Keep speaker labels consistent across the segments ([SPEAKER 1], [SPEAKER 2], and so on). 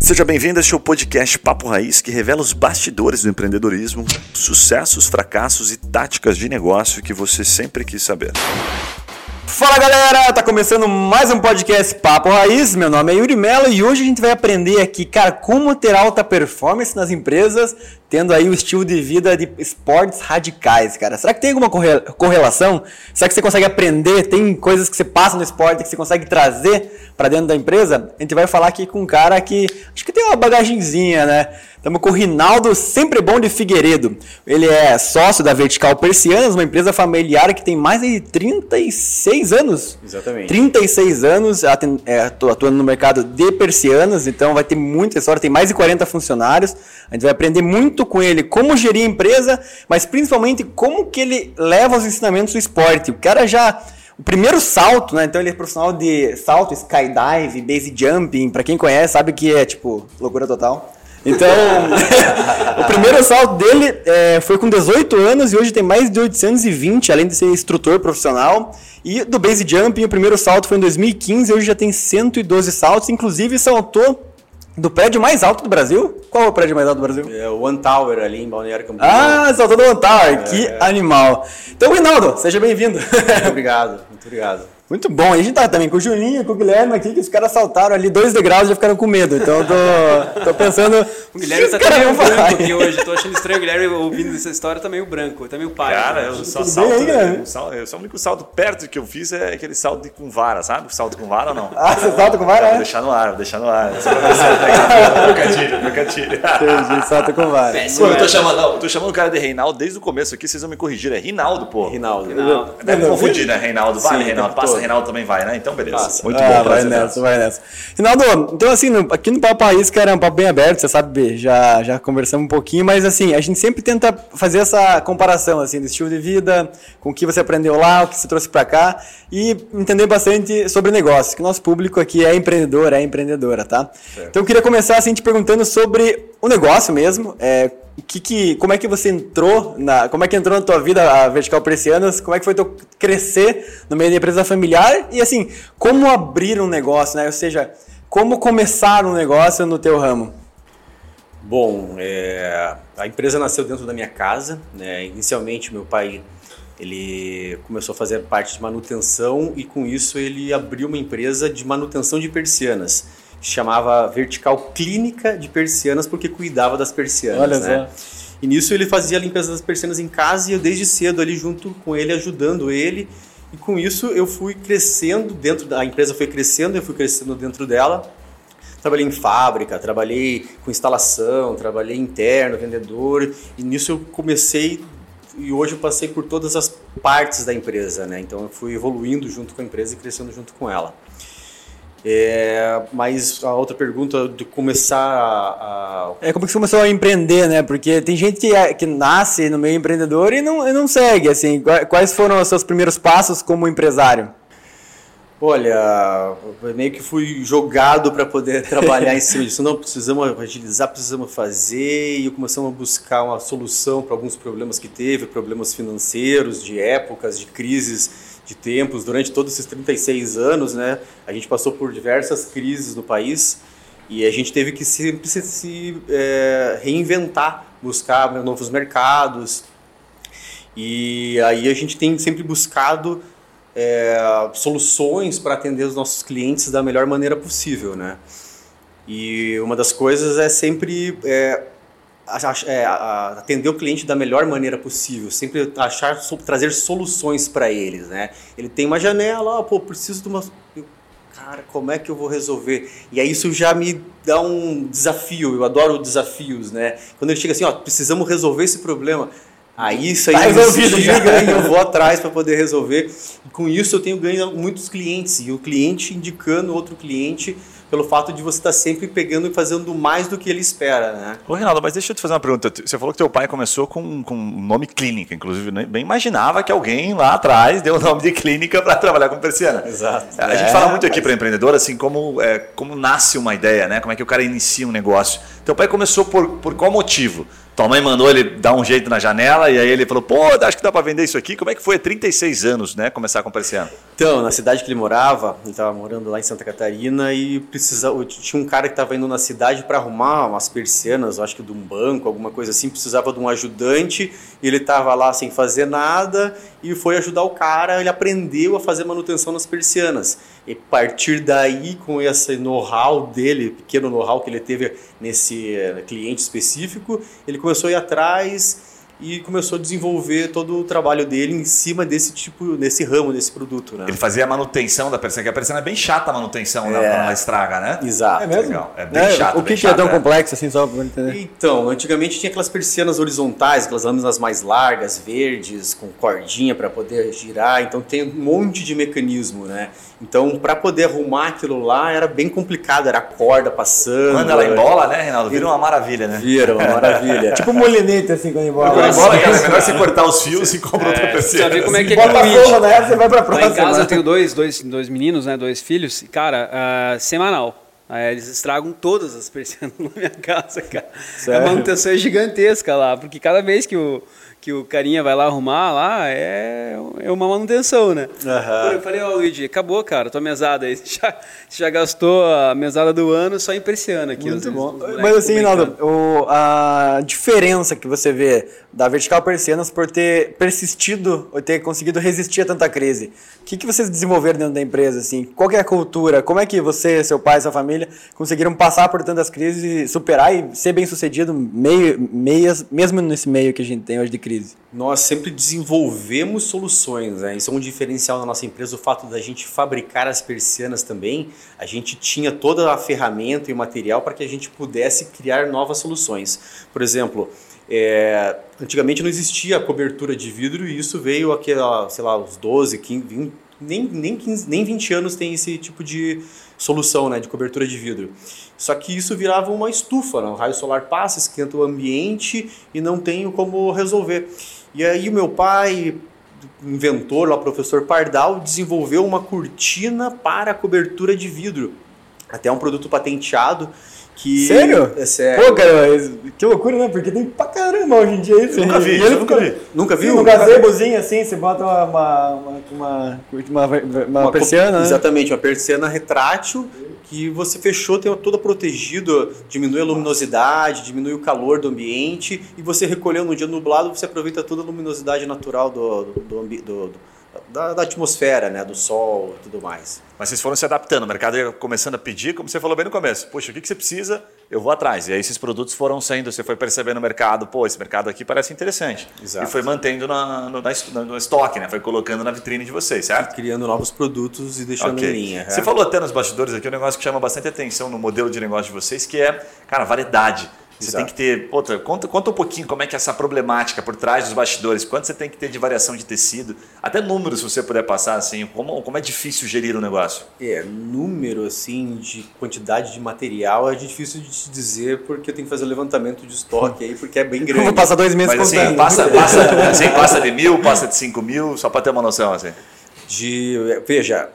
[SPEAKER 1] Seja bem-vindo a este podcast Papo Raiz, que revela os bastidores do empreendedorismo, sucessos, fracassos e táticas de negócio que você sempre quis saber.
[SPEAKER 2] Fala galera, tá começando mais um podcast Papo Raiz. Meu nome é Yuri Mello e hoje a gente vai aprender aqui, cara, como ter alta performance nas empresas, tendo aí o estilo de vida de esportes radicais, cara. Será que tem alguma correlação? Será que você consegue aprender? Tem coisas que você passa no esporte que você consegue trazer para dentro da empresa? A gente vai falar aqui com um cara que acho que tem uma bagagenzinha, né? Estamos com o Rinaldo Sempre Bom de Figueiredo. Ele é sócio da Vertical Persianas, uma empresa familiar que tem mais de 36 anos.
[SPEAKER 3] Exatamente.
[SPEAKER 2] 36 anos é, atuando no mercado de persianas, então vai ter muita história, tem mais de 40 funcionários. A gente vai aprender muito com ele como gerir a empresa, mas principalmente como que ele leva os ensinamentos do esporte. O cara já o primeiro salto, né? Então ele é profissional de salto, skydive, base jumping. Para quem conhece, sabe que é tipo loucura total. Então, o primeiro salto dele é, foi com 18 anos e hoje tem mais de 820, além de ser instrutor profissional. E do base jumping, o primeiro salto foi em 2015, hoje já tem 112 saltos, inclusive saltou do prédio mais alto do Brasil? Qual é o prédio mais alto do Brasil?
[SPEAKER 3] É o One Tower ali em Balneário Camboriú.
[SPEAKER 2] Ah, saltou do One Tower, é, que é. animal. Então, Rinaldo, seja bem-vindo.
[SPEAKER 3] Muito obrigado, muito obrigado.
[SPEAKER 2] Muito bom. A gente tá também com o Juninho, com o Guilherme aqui, que os caras saltaram ali dois degraus e já ficaram com medo. Então eu tô, tô pensando.
[SPEAKER 3] O Guilherme tá meio branco aqui hoje. Tô achando estranho o Guilherme ouvindo essa história, tá meio branco, tá meio pai.
[SPEAKER 1] Cara, eu só salto. Aí, né? eu só, eu só o único salto perto que eu fiz é aquele salto com vara, sabe? Salto com vara ou não?
[SPEAKER 2] Ah, você salta com vara?
[SPEAKER 1] Vou deixar no ar, vou deixar no ar. Trocadilho, trocadilho.
[SPEAKER 2] Entendi, salto com vara.
[SPEAKER 1] Pô, eu tô chamando, não, eu tô chamando o cara de Reinaldo desde o começo aqui, vocês vão me corrigir. É Rinaldo, pô.
[SPEAKER 3] Rinaldo. Rinaldo.
[SPEAKER 1] Deve confundir, né? Reinaldo. Vale, Reinaldo. Passa, Reinaldo também vai, né? Então, beleza. Passa. Muito ah, bom.
[SPEAKER 2] Vai nessa, vai nessa. Rinaldo, então assim, no, aqui no Papo País, cara, é um papo bem aberto, você sabe, já, já conversamos um pouquinho, mas assim, a gente sempre tenta fazer essa comparação, assim, do estilo de vida, com o que você aprendeu lá, o que você trouxe para cá, e entender bastante sobre negócios, que o nosso público aqui é empreendedor, é empreendedora, tá? Certo. Então eu queria começar, assim, te perguntando sobre o negócio mesmo, é, que, que, como é que você entrou na, como é que entrou na tua vida a Vertical Precianas? Como é que foi teu crescer no meio da empresa familiar e assim, como abrir um negócio, né? Ou seja, como começar um negócio no teu ramo?
[SPEAKER 3] Bom, é, a empresa nasceu dentro da minha casa, né? Inicialmente meu pai ele começou a fazer parte de manutenção e com isso ele abriu uma empresa de manutenção de persianas chamava Vertical Clínica de Persianas, porque cuidava das persianas. Olha né? só. E nisso ele fazia a limpeza das persianas em casa e eu desde cedo ali junto com ele, ajudando ele. E com isso eu fui crescendo dentro da a empresa foi crescendo, eu fui crescendo dentro dela. Trabalhei em fábrica, trabalhei com instalação, trabalhei interno, vendedor, e nisso eu comecei e hoje eu passei por todas as partes da empresa, né? Então eu fui evoluindo junto com a empresa e crescendo junto com ela. É, mas a outra pergunta de começar a,
[SPEAKER 2] a, É como que você começou a empreender, né? Porque tem gente que, é, que nasce no meio empreendedor e não, e não segue, assim. Quais foram os seus primeiros passos como empresário?
[SPEAKER 3] Olha, meio que fui jogado para poder trabalhar em cima disso. Não, precisamos agilizar, precisamos fazer. E começamos a buscar uma solução para alguns problemas que teve, problemas financeiros, de épocas, de crises de tempos, durante todos esses 36 anos, né, a gente passou por diversas crises no país e a gente teve que sempre se, se é, reinventar, buscar novos mercados. E aí a gente tem sempre buscado é, soluções para atender os nossos clientes da melhor maneira possível, né? E uma das coisas é sempre é, é, atender o cliente da melhor maneira possível, sempre achar, trazer soluções para eles, né? Ele tem uma janela, pô, preciso de uma cara, como é que eu vou resolver? E aí isso já me dá um desafio, eu adoro desafios, né? Quando ele chega assim, ó, precisamos resolver esse problema. Aí isso aí tá resolvido, chega e eu vou atrás para poder resolver. E com isso eu tenho ganho muitos clientes e o cliente indicando outro cliente pelo fato de você estar tá sempre pegando e fazendo mais do que ele espera, né?
[SPEAKER 1] Ô, Reinaldo, mas deixa eu te fazer uma pergunta. Você falou que teu pai começou com, com nome clínica, inclusive, né? bem imaginava que alguém lá atrás deu o nome de clínica para trabalhar com persiana.
[SPEAKER 3] Exato.
[SPEAKER 1] A é, gente fala muito aqui para empreendedor, assim, como, é, como nasce uma ideia, né? Como é que o cara inicia um negócio. Teu pai começou por, por qual motivo? Tua mãe mandou ele dar um jeito na janela e aí ele falou, pô, acho que dá para vender isso aqui. Como é que foi? 36 anos, né? Começar com persiana.
[SPEAKER 3] Então, na cidade que ele morava, ele estava morando lá em Santa Catarina e precisava, tinha um cara que estava indo na cidade para arrumar umas persianas, acho que de um banco, alguma coisa assim, precisava de um ajudante e ele estava lá sem fazer nada e foi ajudar o cara, ele aprendeu a fazer manutenção nas persianas. E a partir daí, com esse know-how dele, pequeno know-how que ele teve nesse eh, cliente específico, ele começou a ir atrás e começou a desenvolver todo o trabalho dele em cima desse tipo, desse ramo, desse produto. Né?
[SPEAKER 1] Ele fazia a manutenção da persiana, que a persiana é bem chata a manutenção né, é. quando ela estraga, né?
[SPEAKER 3] Exato.
[SPEAKER 2] É mesmo?
[SPEAKER 1] Legal. É bem é, chato.
[SPEAKER 2] O que,
[SPEAKER 1] que
[SPEAKER 2] chato, é tão é. complexo assim, só para entender?
[SPEAKER 3] Então, antigamente tinha aquelas persianas horizontais, aquelas lâminas mais largas, verdes, com cordinha para poder girar, então tem um monte de mecanismo, né? Então, para poder arrumar aquilo lá era bem complicado, era corda passando.
[SPEAKER 1] Quando ela embola, né, Reinaldo? Vira uma maravilha, né?
[SPEAKER 3] Vira uma maravilha.
[SPEAKER 2] tipo um molinete assim quando embola.
[SPEAKER 1] Embola, cara, é melhor você cortar os fios e comprar outra persiana.
[SPEAKER 4] Já viu como é que
[SPEAKER 2] é Bota fogo, né? Você vai pra próxima.
[SPEAKER 4] Lá em casa eu tenho dois, dois, dois meninos, né? Dois filhos. E, cara, uh, semanal. Aí eles estragam todas as persianas na minha casa, cara. Sério? A manutenção é gigantesca lá, porque cada vez que o que o carinha vai lá arrumar lá, é, é uma manutenção, né? Uhum. Eu falei, ó, oh, Luigi, acabou, cara, tua mesada aí. Você já, já gastou a mesada do ano só em persiana aqui.
[SPEAKER 2] Muito bom. Mas assim, Rinaldo, a diferença que você vê da Vertical Persianas por ter persistido, ou ter conseguido resistir a tanta crise. O que, que vocês desenvolveram dentro da empresa? Assim? Qual é a cultura? Como é que você, seu pai, sua família conseguiram passar por tantas crises, superar e ser bem sucedido meio, meias, mesmo nesse meio que a gente tem hoje de crise?
[SPEAKER 3] Nós sempre desenvolvemos soluções, né? Isso é um diferencial da nossa empresa, o fato da gente fabricar as persianas também. A gente tinha toda a ferramenta e o material para que a gente pudesse criar novas soluções. Por exemplo, é, antigamente não existia cobertura de vidro e isso veio aqui, sei lá, uns 12, 15, 20, nem, nem, 15, nem 20 anos tem esse tipo de solução né, de cobertura de vidro. Só que isso virava uma estufa, né? o raio solar passa, esquenta o ambiente e não tenho como resolver. E aí o meu pai, inventor, lá, professor Pardal, desenvolveu uma cortina para cobertura de vidro. Até um produto patenteado que...
[SPEAKER 2] Sério?
[SPEAKER 3] É sério.
[SPEAKER 2] Pô, cara, que loucura, né? Porque tem pra caramba hoje em dia isso.
[SPEAKER 1] nunca vi,
[SPEAKER 2] eu
[SPEAKER 1] nunca vi.
[SPEAKER 3] Nunca viu?
[SPEAKER 2] Um gazebozinho assim, você bota uma, uma, uma, uma, persiana, né?
[SPEAKER 3] Exatamente, uma persiana retrátil que você fechou, tem toda protegido, diminui a luminosidade, diminui o calor do ambiente e você recolheu no dia nublado, você aproveita toda a luminosidade natural do, do, do, do da, da, atmosfera, né, do sol e tudo mais.
[SPEAKER 1] Mas vocês foram se adaptando, o mercado ia começando a pedir, como você falou bem no começo. Poxa, o que, que você precisa? Eu vou atrás. E aí esses produtos foram saindo, você foi percebendo no mercado, pô, esse mercado aqui parece interessante. Exato. E foi mantendo na, no, na, no estoque, né? Foi colocando na vitrine de vocês, certo?
[SPEAKER 3] Criando novos produtos e deixando okay. em linha.
[SPEAKER 1] Você é. falou até nos bastidores aqui um negócio que chama bastante atenção no modelo de negócio de vocês, que é, cara, variedade. Você Exato. tem que ter. Outra, conta, conta um pouquinho como é que é essa problemática por trás dos bastidores. Quanto você tem que ter de variação de tecido? Até números, se você puder passar, assim, como, como é difícil gerir o negócio?
[SPEAKER 3] É, número, assim, de quantidade de material é difícil de te dizer, porque eu tenho que fazer o levantamento de estoque aí, porque é bem grande.
[SPEAKER 2] Eu vou passar dois meses
[SPEAKER 1] Mas, assim, passa, passa, assim, passa de mil, passa de cinco mil, só para ter uma noção, assim
[SPEAKER 3] de veja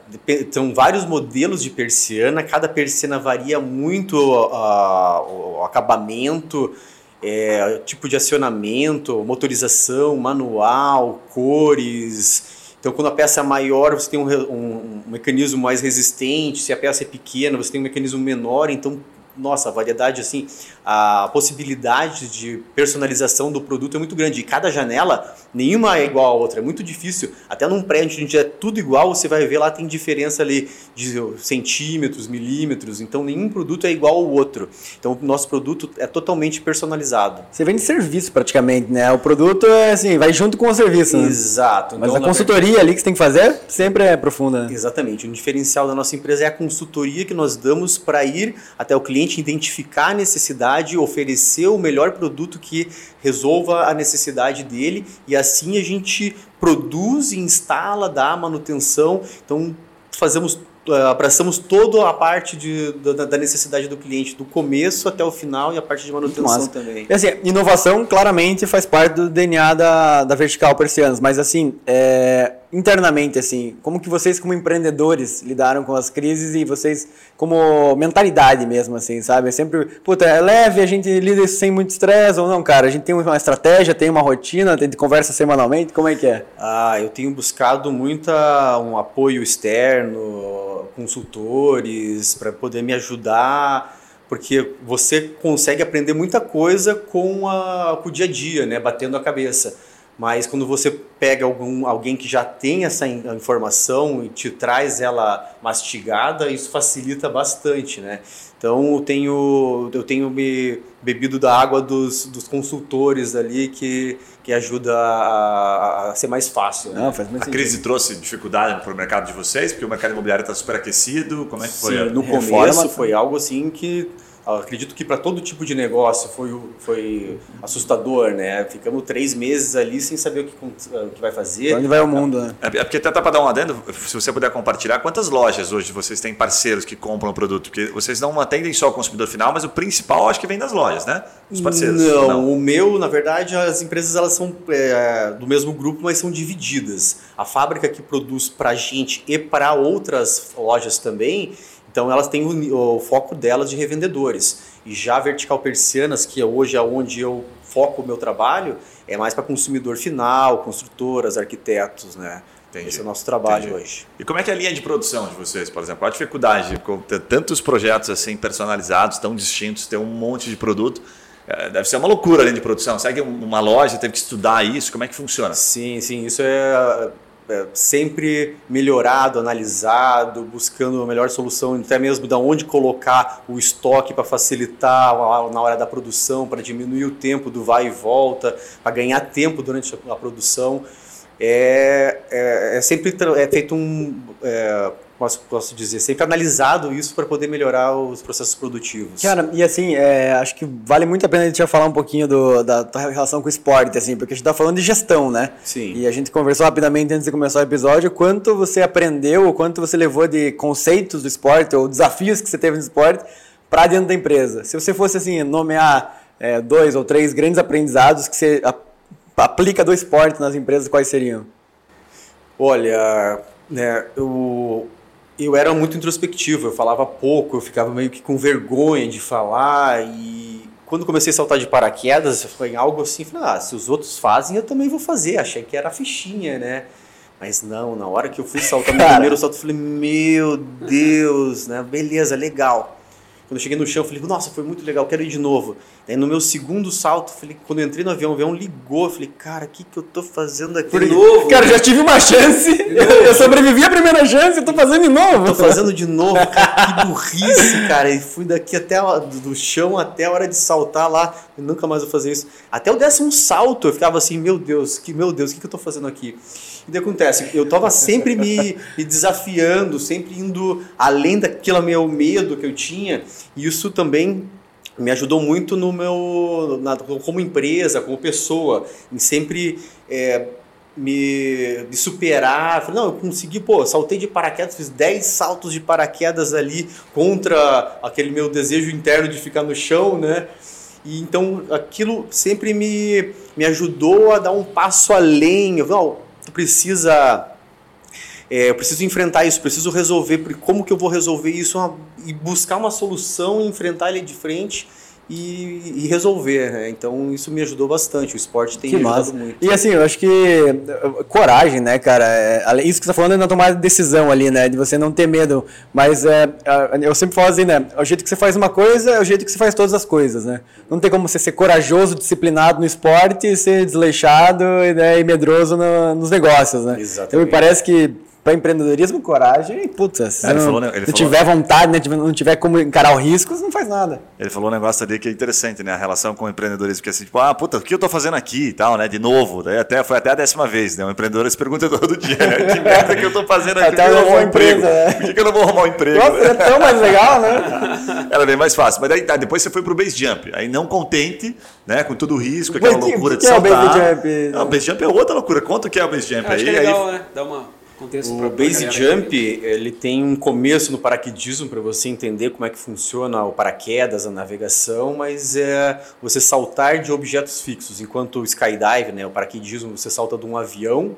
[SPEAKER 3] são vários modelos de persiana cada persiana varia muito uh, o acabamento é, tipo de acionamento motorização manual cores. Então quando a peça é maior você tem um, um, um mecanismo mais resistente se a peça é pequena você tem um mecanismo menor então nossa, a variedade, assim, a possibilidade de personalização do produto é muito grande. E cada janela, nenhuma é igual à outra, é muito difícil. Até num prédio onde é tudo igual, você vai ver lá tem diferença ali de centímetros, milímetros. Então nenhum produto é igual ao outro. Então o nosso produto é totalmente personalizado.
[SPEAKER 2] Você vende serviço praticamente, né? O produto é assim, vai junto com o serviço. Né?
[SPEAKER 3] Exato.
[SPEAKER 2] Mas então, a consultoria verdade... ali que você tem que fazer sempre é profunda. Né?
[SPEAKER 3] Exatamente. O diferencial da nossa empresa é a consultoria que nós damos para ir até o cliente cliente identificar a necessidade, oferecer o melhor produto que resolva a necessidade dele e assim a gente produz, instala, dá manutenção. Então fazemos eh, abraçamos toda a parte de, da, da, necessidade do cliente, do começo até o final e a parte de manutenção também.
[SPEAKER 2] E, assim, inovação claramente faz parte do DNA da, da Vertical Persianos, mas assim, é, internamente, assim, como que vocês como empreendedores lidaram com as crises e vocês como mentalidade mesmo, assim, sabe? É sempre, puta, é leve, a gente lida isso sem muito estresse ou não, cara? A gente tem uma estratégia, tem uma rotina, tem conversa semanalmente, como é que é?
[SPEAKER 3] Ah, eu tenho buscado muita um apoio externo, consultores para poder me ajudar porque você consegue aprender muita coisa com, a, com o dia a dia, né, batendo a cabeça. Mas quando você pega algum, alguém que já tem essa informação e te traz ela mastigada, isso facilita bastante, né? Então eu tenho, eu tenho me bebido da água dos, dos consultores ali que, que ajuda a, a ser mais fácil. Né?
[SPEAKER 1] Não, faz muito a crise trouxe dificuldade para o mercado de vocês, porque o mercado imobiliário está super aquecido. Como é que foi?
[SPEAKER 3] Sim, no começo foi algo assim que acredito que para todo tipo de negócio foi, foi assustador, né? Ficamos três meses ali sem saber o que, o que vai fazer.
[SPEAKER 2] Onde vai o mundo, né?
[SPEAKER 1] É, é porque até para dar um adendo, se você puder compartilhar, quantas lojas hoje vocês têm parceiros que compram o produto? Porque vocês não atendem só o consumidor final, mas o principal acho que vem das lojas, né?
[SPEAKER 3] Os parceiros. Não, não. o meu, na verdade, as empresas elas são é, do mesmo grupo, mas são divididas. A fábrica que produz para a gente e para outras lojas também, então elas têm o, o, foco delas de revendedores. E já a Vertical Persianas, que é hoje é onde eu foco o meu trabalho, é mais para consumidor final, construtoras, arquitetos, né? Entendi. Esse é o nosso trabalho Entendi. hoje.
[SPEAKER 1] E como é que é a linha de produção de vocês, por exemplo? Qual a dificuldade de ter tantos projetos assim personalizados, tão distintos, ter um monte de produto? É, deve ser uma loucura a linha de produção. Segue uma loja, teve que estudar isso, como é que funciona?
[SPEAKER 3] Sim, sim, isso é, sempre melhorado, analisado, buscando a melhor solução, até mesmo da onde colocar o estoque para facilitar na hora da produção, para diminuir o tempo do vai e volta, para ganhar tempo durante a produção. É, é, é sempre é feito um é, posso, posso dizer, sempre analisado isso para poder melhorar os processos produtivos.
[SPEAKER 2] Cara, e assim, é, acho que vale muito a pena a gente já falar um pouquinho do, da tua relação com o esporte, assim, porque a gente está falando de gestão, né?
[SPEAKER 3] Sim.
[SPEAKER 2] E a gente conversou rapidamente antes de começar o episódio, quanto você aprendeu, o quanto você levou de conceitos do esporte, ou desafios que você teve no esporte, para dentro da empresa. Se você fosse, assim, nomear é, dois ou três grandes aprendizados que você aplica do esporte nas empresas, quais seriam?
[SPEAKER 3] Olha, né, eu, eu era muito introspectivo, eu falava pouco, eu ficava meio que com vergonha de falar e quando comecei a saltar de paraquedas, foi algo assim, falei, ah, se os outros fazem, eu também vou fazer. Achei que era a fichinha, né? Mas não, na hora que eu fui saltar meu primeiro salto, eu falei, meu Deus, né? Beleza, legal. Quando eu cheguei no chão, eu falei, nossa, foi muito legal, quero ir de novo. Daí no meu segundo salto, falei, quando eu entrei no avião, o avião ligou, eu falei, cara, o que, que eu tô fazendo aqui
[SPEAKER 2] de novo? Cara, já tive uma chance, eu sobrevivi a primeira chance, eu tô fazendo de novo.
[SPEAKER 3] Tô fazendo de novo, cara, que burrice, cara. E fui daqui até do chão até a hora de saltar lá, eu nunca mais vou fazer isso. Até o décimo salto, eu ficava assim, meu Deus, que meu Deus, o que, que eu tô fazendo aqui? E daí acontece, eu estava sempre me, me, desafiando, sempre indo além daquele meu medo que eu tinha, e isso também me ajudou muito no meu na, como empresa, como pessoa, em sempre é, me, me, superar. Falei, não, eu consegui, pô, saltei de paraquedas, fiz 10 saltos de paraquedas ali contra aquele meu desejo interno de ficar no chão, né? E então aquilo sempre me, me ajudou a dar um passo além. Eu, não, tu precisa é, eu preciso enfrentar isso, preciso resolver, como que eu vou resolver isso e buscar uma solução, enfrentar ele de frente e, e resolver, né? Então isso me ajudou bastante, o esporte tem que ajudado muito.
[SPEAKER 2] E assim, eu acho que coragem, né, cara, é, isso que você está falando é na tomada de decisão ali, né, de você não ter medo, mas é, eu sempre falo assim, né, o jeito que você faz uma coisa é o jeito que você faz todas as coisas, né, não tem como você ser corajoso, disciplinado no esporte e ser desleixado né, e medroso no, nos negócios, né.
[SPEAKER 3] Exatamente.
[SPEAKER 2] Então me parece que para empreendedorismo, coragem, puta, se é, não, falou, né, não tiver vontade, né, não tiver como encarar os riscos, não faz nada.
[SPEAKER 1] Ele falou um negócio ali que é interessante, né? A relação com o empreendedorismo, que é assim, tipo, ah, puta, o que eu tô fazendo aqui e tal, né? De novo. Daí até, foi até a décima vez, né? O empreendedor se pergunta todo dia, né? Que merda que eu tô fazendo aqui? Até eu vou emprego. Né? Por que, que eu não vou arrumar um emprego?
[SPEAKER 2] Nossa, é tão mais legal, né?
[SPEAKER 1] Era bem mais fácil. Mas daí, tá, depois você foi pro base jump. Aí não contente, né? Com todo o risco, aquela Mas, loucura que, de que saltar. É o base jump? Não, o base jump é outra loucura. Conta o que é o base jump
[SPEAKER 4] aí. Acho que é legal, aí, né? Dá uma
[SPEAKER 3] contexto o base jump ele tem um começo no paraquedismo para você entender como é que funciona o paraquedas, a navegação, mas é você saltar de objetos fixos, enquanto o skydive, né, o paraquedismo, você salta de um avião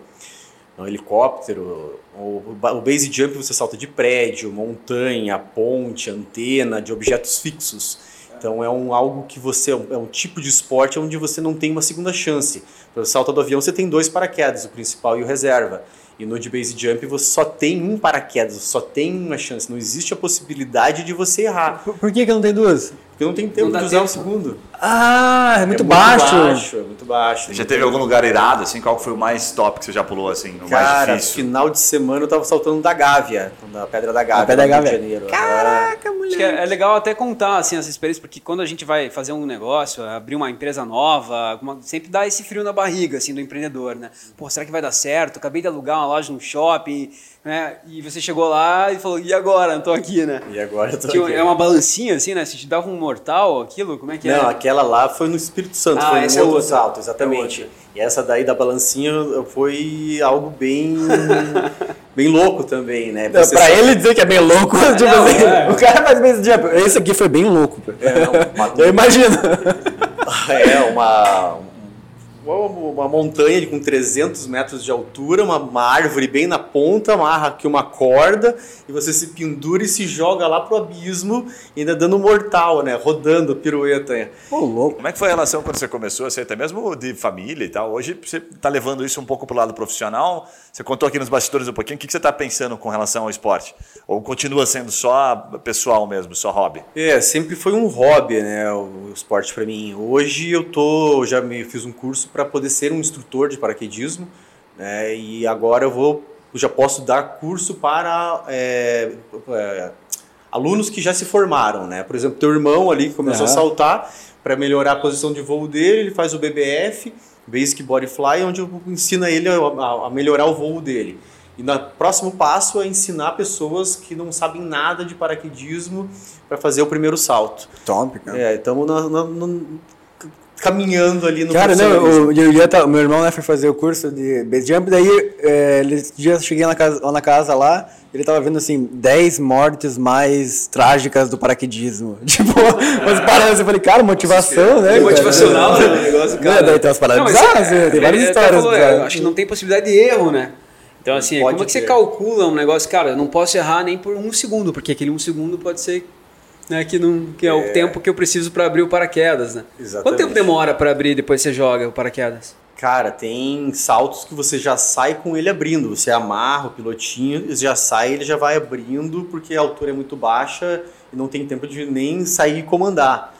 [SPEAKER 3] um helicóptero. O, o base jump você salta de prédio, montanha, ponte, antena, de objetos fixos. Então é um algo que você é um, é um tipo de esporte onde você não tem uma segunda chance. Para o salto do avião você tem dois paraquedas, o principal e o reserva. E no de base jump você só tem um paraquedas, só tem uma chance. Não existe a possibilidade de você errar.
[SPEAKER 2] Por, por que, que não tem duas?
[SPEAKER 3] Porque não tem tempo
[SPEAKER 4] Não
[SPEAKER 3] de usar o
[SPEAKER 4] tempo.
[SPEAKER 3] segundo.
[SPEAKER 2] Ah, é muito,
[SPEAKER 3] é
[SPEAKER 2] baixo.
[SPEAKER 3] Muito baixo, é muito baixo.
[SPEAKER 1] Já teve algum lugar irado, assim? Qual foi o mais top que você já pulou, assim? O
[SPEAKER 3] Cara,
[SPEAKER 1] mais difícil?
[SPEAKER 3] final de semana eu tava saltando da Gávea, da Pedra da Gávea.
[SPEAKER 2] A Pedra da
[SPEAKER 3] no Rio de
[SPEAKER 2] Gávea.
[SPEAKER 3] Janeiro.
[SPEAKER 2] Caraca,
[SPEAKER 4] que é, é legal até contar assim, essa experiência, porque quando a gente vai fazer um negócio, abrir uma empresa nova, alguma- sempre dá esse frio na barriga assim, do empreendedor, né? Pô, será que vai dar certo? Acabei de alugar uma loja no shopping, né? E você chegou lá e falou, e agora? Não tô aqui, né?
[SPEAKER 3] E agora eu tô
[SPEAKER 4] Tinha-
[SPEAKER 3] aqui.
[SPEAKER 4] é uma balancinha assim, né? Se te dava um mortal, aquilo, como é que
[SPEAKER 3] Não,
[SPEAKER 4] é?
[SPEAKER 3] aquela lá foi no Espírito Santo,
[SPEAKER 4] Ah,
[SPEAKER 3] foi no
[SPEAKER 4] é
[SPEAKER 3] outro salto, exatamente. E essa daí da balancinha foi algo bem bem louco também, né?
[SPEAKER 2] Não,
[SPEAKER 3] Você
[SPEAKER 2] pra
[SPEAKER 3] só-
[SPEAKER 2] ele dizer que é bem louco, tipo
[SPEAKER 4] não,
[SPEAKER 2] assim,
[SPEAKER 4] é.
[SPEAKER 2] o cara faz base jump. Esse aqui foi bem louco.
[SPEAKER 3] É, não, uma-
[SPEAKER 2] Eu imagino.
[SPEAKER 3] É, uma, uma, uma montanha com 300 metros de altura, uma, uma árvore bem na ponta, amarra aqui uma corda e você se pendura e se joga lá pro abismo, ainda dando mortal, né? Rodando pirueta. né?
[SPEAKER 2] Pô, louco.
[SPEAKER 1] Como é que foi a relação quando você começou, assim, até mesmo de família e tal? Hoje você está levando isso um pouco para o lado profissional. Você contou aqui nos bastidores um pouquinho. O que que você está pensando com relação ao esporte? Ou continua sendo só pessoal mesmo, só hobby?
[SPEAKER 3] É, sempre foi um hobby, né, o, o esporte para mim. Hoje eu tô, já me fiz um curso para poder ser um instrutor de paraquedismo, né, e agora eu vou, eu já posso dar curso para é, é, alunos que já se formaram, né. Por exemplo, teu irmão ali que começou
[SPEAKER 2] Aham.
[SPEAKER 3] a saltar para melhorar a posição de voo dele, ele faz o BBF, Basic Body Fly, onde eu ensino ele a, a- a melhorar o voo dele. E no próximo passo é ensinar pessoas que não sabem nada de paraquedismo para fazer o primeiro salto.
[SPEAKER 2] Top, cara.
[SPEAKER 3] É, estamos caminhando ali no
[SPEAKER 2] Cara, não, o, eu tá- meu irmão né, foi fazer o curso de base jump, daí é, ele, dia eu cheguei na casa, lá na casa lá, ele tava vendo assim, 10 mortes mais trágicas do paraquedismo. Tipo, umas paradas, eu falei, cara, motivação, né?
[SPEAKER 4] É
[SPEAKER 2] cara?
[SPEAKER 4] motivacional, né? O negócio,
[SPEAKER 2] Não,
[SPEAKER 4] cara.
[SPEAKER 2] daí tem umas paradas
[SPEAKER 4] mas
[SPEAKER 2] bizarras,
[SPEAKER 4] é-
[SPEAKER 2] né? tem várias histórias.
[SPEAKER 4] falou, é,
[SPEAKER 2] bizarras.
[SPEAKER 4] acho que não tem possibilidade de erro, né? Então, assim,
[SPEAKER 3] Pode
[SPEAKER 4] como é que você calcula um negócio? Cara, eu não posso errar nem por um segundo, porque aquele um segundo pode ser né, que, não, que é, o tempo que eu preciso para abrir o paraquedas, né?
[SPEAKER 3] Exatamente.
[SPEAKER 4] Quanto tempo demora para abrir depois você joga o paraquedas?
[SPEAKER 3] Cara, tem saltos que você já sai com ele abrindo. Você amarra o pilotinho, já sai, ele já vai abrindo, porque a altura é muito baixa e não tem tempo de nem sair e comandar.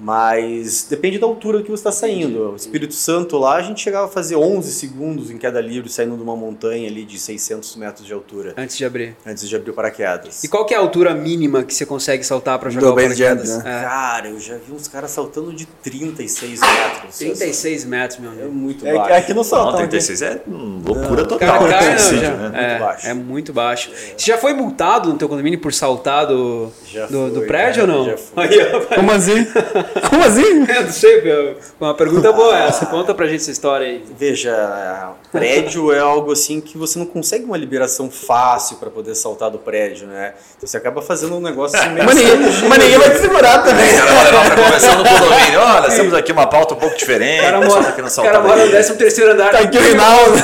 [SPEAKER 3] Mas depende da altura que você está saindo. O Espírito Santo lá, a gente chegava a fazer 11 segundos em queda livre saindo de uma montanha ali de 600 metros de altura,
[SPEAKER 4] Antes de abrir.
[SPEAKER 3] antes de abrir o paraquedas.
[SPEAKER 4] E qual que é a altura mínima que você consegue saltar para jogar
[SPEAKER 2] Do
[SPEAKER 4] o paraquedas?
[SPEAKER 2] jump,
[SPEAKER 4] É.
[SPEAKER 3] Cara, eu já vi uns caras saltando de 36 metros.
[SPEAKER 4] 36 metros, meu
[SPEAKER 3] É
[SPEAKER 4] amigo.
[SPEAKER 3] muito
[SPEAKER 2] É,
[SPEAKER 3] baixo.
[SPEAKER 2] que aqui não
[SPEAKER 1] Não,
[SPEAKER 2] solta. aqui.
[SPEAKER 1] 36 é loucura
[SPEAKER 4] O
[SPEAKER 1] total.
[SPEAKER 4] cara cai, não,
[SPEAKER 1] suicídio,
[SPEAKER 4] já-
[SPEAKER 1] né?
[SPEAKER 4] é,
[SPEAKER 3] Muito baixo.
[SPEAKER 4] é muito baixo. Você já foi multado no teu condomínio por saltar do,
[SPEAKER 3] Já
[SPEAKER 4] do, do prédio
[SPEAKER 3] cara,
[SPEAKER 4] ou não?
[SPEAKER 3] já fui.
[SPEAKER 4] Aí,
[SPEAKER 2] Como assim? Como assim?
[SPEAKER 4] É, não sei, é uma pergunta boa essa. Conta pra gente essa história aí.
[SPEAKER 3] Veja, prédio é algo assim que você não consegue uma liberação fácil para poder saltar do prédio, né? Então você acaba fazendo um negócio assim meio
[SPEAKER 2] Mas ninguém, vai te segurar também.
[SPEAKER 1] O pra conversar no condomínio. Olha, temos aqui uma pauta um pouco diferente.
[SPEAKER 4] O cara
[SPEAKER 1] o
[SPEAKER 4] mora,
[SPEAKER 1] tá querendo
[SPEAKER 4] o
[SPEAKER 1] saltar
[SPEAKER 4] cara mora no
[SPEAKER 1] daqui.
[SPEAKER 4] 13 terceiro andar.
[SPEAKER 2] Tá aqui o Reinaldo.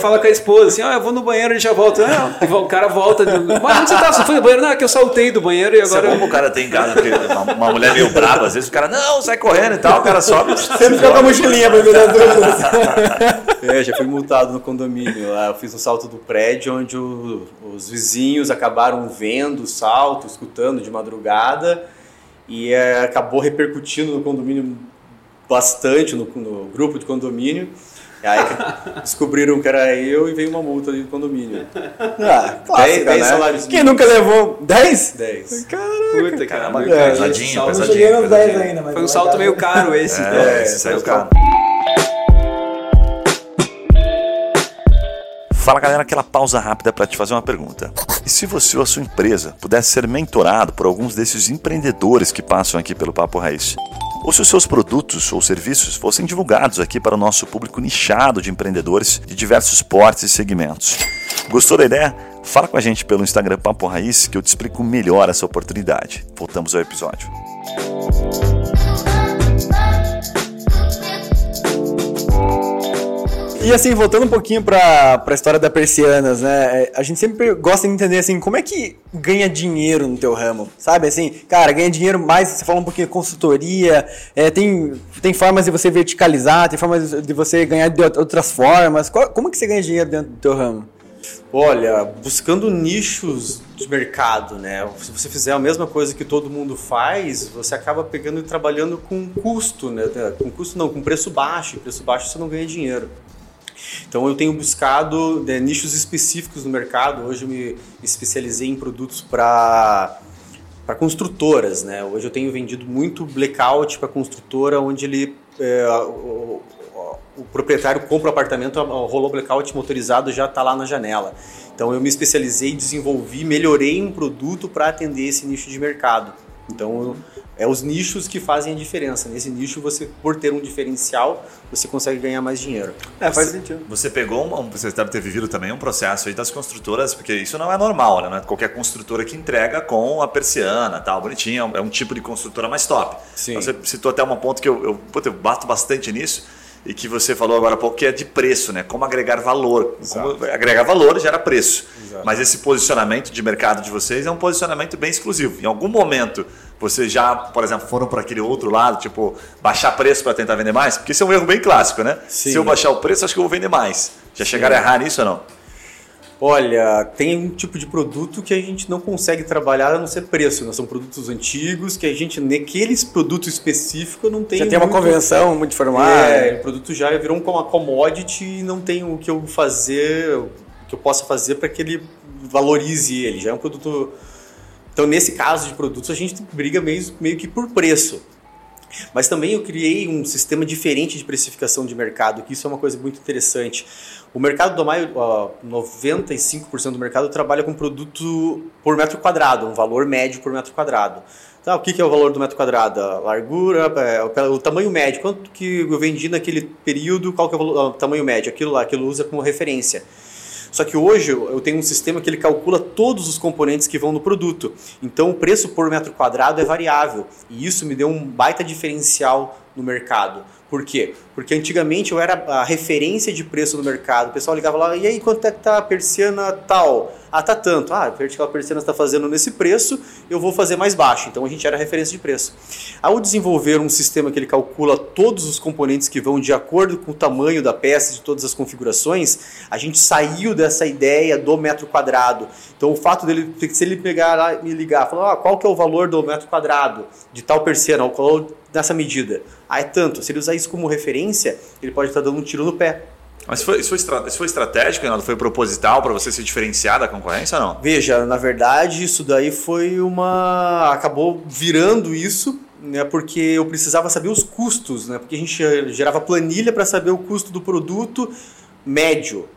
[SPEAKER 4] Fala, com a esposa assim, ah, eu vou no banheiro e já volto. Não, e o cara volta. Mas onde você tá? Você foi no banheiro? Não, é que eu saltei do banheiro e
[SPEAKER 1] Isso é
[SPEAKER 4] agora...
[SPEAKER 1] bom pro cara ter em casa, uma mulher meio brava, às vezes o cara, não, sai correndo e tal, o cara sobe.
[SPEAKER 2] Sempre fica com a mochilinha pra virar dúvidas.
[SPEAKER 3] É, já fui multado no condomínio. Lá eu fiz um salto do prédio onde o- os vizinhos acabaram vendo o salto, escutando de madrugada e é, acabou repercutindo no condomínio bastante, no, no grupo de condomínio. E aí descobriram que era eu e veio uma multa ali do condomínio.
[SPEAKER 2] Ah, clássica,
[SPEAKER 3] dez
[SPEAKER 2] né?
[SPEAKER 3] salários
[SPEAKER 2] Quem nunca levou 10?
[SPEAKER 3] 10.
[SPEAKER 4] Puta, cara.
[SPEAKER 1] Caramba,
[SPEAKER 2] É,
[SPEAKER 1] pesadinho,
[SPEAKER 2] não
[SPEAKER 1] pesadinho.
[SPEAKER 2] nos 10
[SPEAKER 1] pesadinho.
[SPEAKER 2] ainda, mas
[SPEAKER 4] Foi um salto meio caro esse.
[SPEAKER 1] É,
[SPEAKER 3] É,
[SPEAKER 1] esse saiu caro. Fala galera, aquela pausa rápida para te fazer uma pergunta. E se você ou a sua empresa pudesse ser mentorado por alguns desses empreendedores que passam aqui pelo Papo Raiz? Ou se os seus produtos ou serviços fossem divulgados aqui para o nosso público nichado de empreendedores de diversos portes e segmentos? Gostou da ideia? Fala com a gente pelo Instagram Papo Raiz que eu te explico melhor essa oportunidade. Voltamos ao episódio.
[SPEAKER 2] E assim, voltando um pouquinho para a história da Persianas, né? É, a gente sempre gosta de entender assim, como é que ganha dinheiro no teu ramo, sabe? Assim, cara, ganha dinheiro mais, você fala um pouquinho de consultoria, é, tem, tem formas de você verticalizar, tem formas de você ganhar de outras formas. Qual, como que você ganha dinheiro dentro do teu ramo?
[SPEAKER 3] Olha, buscando nichos de mercado, né? Se você fizer a mesma coisa que todo mundo faz, você acaba pegando e trabalhando com custo, né? Com custo não, com preço baixo. E preço baixo você não ganha dinheiro. Então eu tenho buscado né, nichos específicos no mercado. Hoje eu me especializei em produtos para para construtoras, né? Hoje eu tenho vendido muito blackout para construtora, onde ele é, o, o, proprietário compra o apartamento, rolou blackout motorizado já está lá na janela. Então eu me especializei, desenvolvi, melhorei um produto para atender esse nicho de mercado. Então é os nichos que fazem a diferença. Nesse nicho, você, por ter um diferencial, você consegue ganhar mais dinheiro.
[SPEAKER 1] É, faz sentido. Você pegou, uma, você deve ter vivido também um processo aí das construtoras, porque isso não é normal, né? Não é qualquer construtora que entrega com a persiana, tal, bonitinho, é um tipo de construtora mais top. Sim. Então, você citou até um ponto que eu, eu, eu bato bastante nisso, e que você falou agora há pouco que é de preço, né? Como agregar valor. Como agregar valor gera preço. Exato. Mas esse posicionamento de mercado de vocês é um posicionamento bem exclusivo. Em algum momento vocês já, por exemplo, foram para aquele outro lado, tipo, baixar preço para tentar vender mais? Porque isso é um erro bem clássico, né? Sim. Se eu baixar o preço, acho que eu vou vender mais. Já Sim. chegaram a errar nisso ou não?
[SPEAKER 3] Olha, tem um tipo de produto que a gente não consegue trabalhar a não ser preço. Né? São produtos antigos que a gente, naqueles produtos específicos, não tem.
[SPEAKER 2] Já tem uma convenção muito formada.
[SPEAKER 3] É, o produto já virou uma commodity e não tem o que eu fazer, o que eu possa fazer para que ele valorize ele. Já é um produto então, nesse caso de produtos, a gente briga meio, meio que por preço. Mas também eu criei um sistema diferente de precificação de mercado, que isso é uma coisa muito interessante. O mercado do Maio, 95% do mercado trabalha com produto por metro quadrado, um valor médio por metro quadrado. Tá, o que é o valor do metro quadrado? A largura, é, o tamanho médio, quanto que eu vendi naquele período, qual que é o tamanho médio? Aquilo lá, aquilo usa como referência. Só que hoje eu tenho um sistema que ele calcula todos os componentes que vão no produto. Então o preço por metro quadrado é variável. E isso me deu um baita diferencial no mercado. Por quê? Porque antigamente eu era a referência de preço no mercado. O pessoal ligava lá, e aí quanto é que tá a persiana tal? Ah, tá tanto. Ah, a vertical persiana está fazendo nesse preço, eu vou fazer mais baixo. Então a gente era referência de preço. Ao desenvolver um sistema que ele calcula todos os componentes que vão de acordo com o tamanho da peça, de todas as configurações, a gente saiu dessa ideia do metro quadrado. Então o fato dele, se ele pegar lá e me ligar, falar, ah, qual que é o valor do metro quadrado de tal persiana, qual nessa medida. Ah, é tanto. Se ele usar isso como referência, ele pode estar dando um tiro no pé.
[SPEAKER 1] Mas foi, isso, foi, isso foi estratégico, Renato? Foi proposital para você se diferenciar da concorrência ou não?
[SPEAKER 3] Veja, na verdade, isso daí foi uma. acabou virando isso, né? Porque eu precisava saber os custos, né? Porque a gente gerava planilha para saber o custo do produto médio.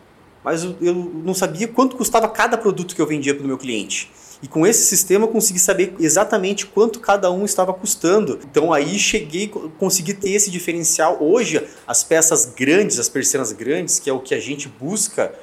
[SPEAKER 3] Mas eu não sabia quanto custava cada produto que eu vendia para o meu cliente. E com esse sistema eu consegui saber exatamente quanto cada um estava custando. Então aí cheguei, consegui ter esse diferencial. Hoje, as peças grandes, as persianas grandes, que é o que a gente busca,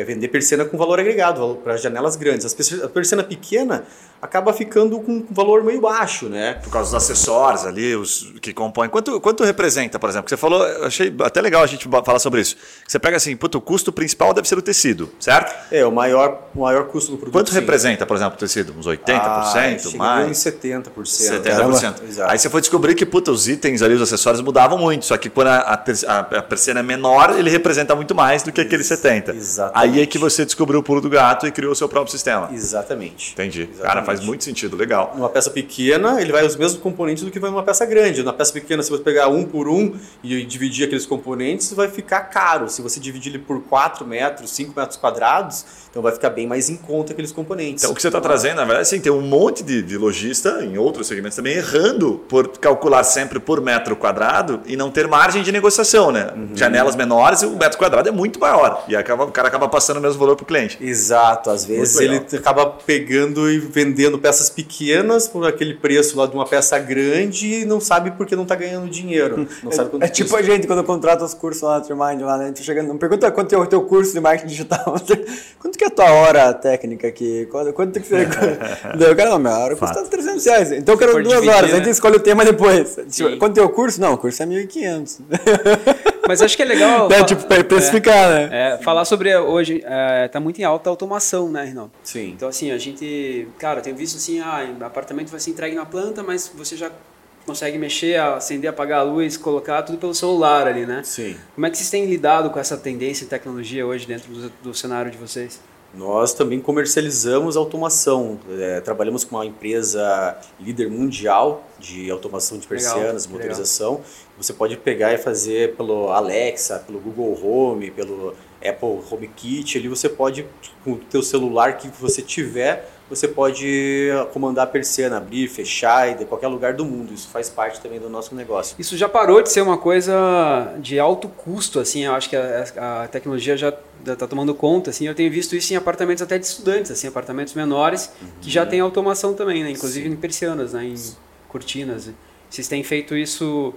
[SPEAKER 3] é vender persiana com valor agregado, para janelas grandes. A persiana pequena acaba ficando com um valor meio baixo, né?
[SPEAKER 1] Por causa dos acessórios ali, os que compõem. Quanto, quanto representa, por exemplo? Que você falou, eu achei até legal a gente falar sobre isso. Você pega assim, puto, o custo principal deve ser o tecido, certo?
[SPEAKER 3] É, o maior, o maior custo do produto.
[SPEAKER 1] Quanto sim. representa, por exemplo, o tecido? Uns 80%? Ah, mais?
[SPEAKER 3] Uns 70%.
[SPEAKER 1] 70%. Aí você foi descobrir que, puta, os itens ali, os acessórios mudavam muito. Só que quando a, a, a persiana é menor, ele representa muito mais do que aquele 70%. Exatamente. Aí é que você descobriu o pulo do gato e criou o seu próprio sistema.
[SPEAKER 3] Exatamente.
[SPEAKER 1] Entendi. Exatamente. Cara, faz muito sentido, legal.
[SPEAKER 3] Numa peça pequena, ele vai os mesmos componentes do que vai numa peça grande. Na peça pequena, se você pegar um por um e dividir aqueles componentes, vai ficar caro. Se você dividir ele por 4 metros, 5 metros quadrados, então vai ficar bem mais em conta aqueles componentes.
[SPEAKER 1] Então o que você está trazendo, na verdade, assim, tem um monte de, de lojista em outros segmentos também errando por calcular sempre por metro quadrado e não ter margem de negociação, né? Uhum. Janelas menores e o metro quadrado é muito maior. E acaba, o cara acaba passando o mesmo valor para o cliente.
[SPEAKER 3] Exato. Às vezes ele acaba pegando e vendendo peças pequenas por aquele preço lá de uma peça grande e não sabe porque não está ganhando dinheiro. Não
[SPEAKER 2] é, é tipo a gente quando contrata os cursos lá na Trimind, lá, né? A gente chega, não pergunta quanto é o teu curso de marketing digital. quanto que é a tua hora técnica aqui? Quanto, quanto que você. Daí o cara, não, minha hora custa 300 reais. Então eu quero duas dividir, horas, né? a gente escolhe o tema depois. Sim. Quanto é o curso? Não, o curso é 1.500.
[SPEAKER 4] Mas acho que é legal.
[SPEAKER 2] É, tipo, especificar,
[SPEAKER 4] é, né? É, falar sobre hoje, é, tá muito em alta a automação, né, Rinaldo?
[SPEAKER 3] Sim.
[SPEAKER 4] Então, assim, a gente, cara, tem visto assim, ah, apartamento vai ser entregue na planta, mas você já consegue mexer, acender, apagar a luz, colocar tudo pelo celular ali, né?
[SPEAKER 3] Sim.
[SPEAKER 4] Como é que vocês têm lidado com essa tendência em tecnologia hoje dentro do, do cenário de vocês?
[SPEAKER 3] Nós também comercializamos automação. É, trabalhamos com uma empresa líder mundial de automação de persianas, legal, motorização. Legal. Você pode pegar e fazer pelo Alexa, pelo Google Home, pelo Apple HomeKit. Ali você pode, com o teu celular que você tiver, você pode comandar a persiana, abrir, fechar de qualquer lugar do mundo. Isso faz parte também do nosso negócio.
[SPEAKER 4] Isso já parou de ser uma coisa de alto custo, assim. Eu acho que a, a tecnologia já está tomando conta, assim. Eu tenho visto isso em apartamentos até de estudantes, assim, apartamentos menores uhum. que já tem automação também, né? Inclusive Sim. em persianas, né? Em cortinas. Vocês têm feito isso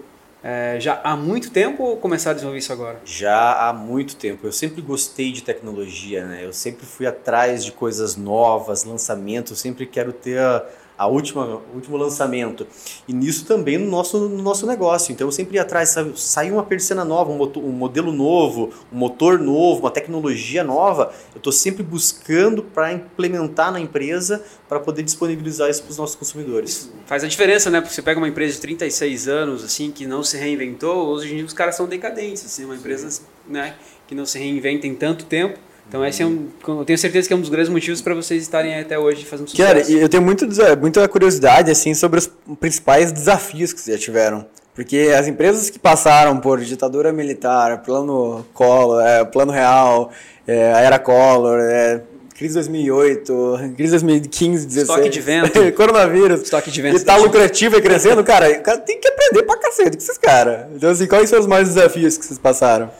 [SPEAKER 4] é, já há muito tempo ou começar a desenvolver isso agora?
[SPEAKER 3] Já há muito tempo. Eu sempre gostei de tecnologia, né? Eu sempre fui atrás de coisas novas, lançamentos. Sempre quero ter a, a última, o último lançamento. E nisso também no nosso, no nosso negócio. Então eu sempre ia atrás, sabe? saiu uma persiana nova, um, motor, um modelo novo, um motor novo, uma tecnologia nova. Eu estou sempre buscando para implementar na empresa para poder disponibilizar isso para os nossos consumidores. Isso
[SPEAKER 4] faz a diferença, né? Porque você pega uma empresa de 36 anos, assim, que não se reinventou, hoje em dia os caras são decadentes, assim, uma empresa né, que não se reinventa em tanto tempo então esse é um, eu tenho certeza que é um dos grandes motivos para vocês estarem até hoje fazendo sucesso.
[SPEAKER 2] Cara, eu tenho muito, muita curiosidade assim sobre os principais desafios que vocês já tiveram. Porque as empresas que passaram por ditadura militar, plano Collor, é, plano real, é, a era Collor, é, crise 2008, crise 2015, 16.
[SPEAKER 4] Estoque de vento.
[SPEAKER 2] coronavírus.
[SPEAKER 4] Estoque de vento.
[SPEAKER 2] E tá lucrativo e crescendo, cara, o cara tem que aprender pra cacete com esses caras. Então, assim, quais são os maiores desafios que vocês passaram?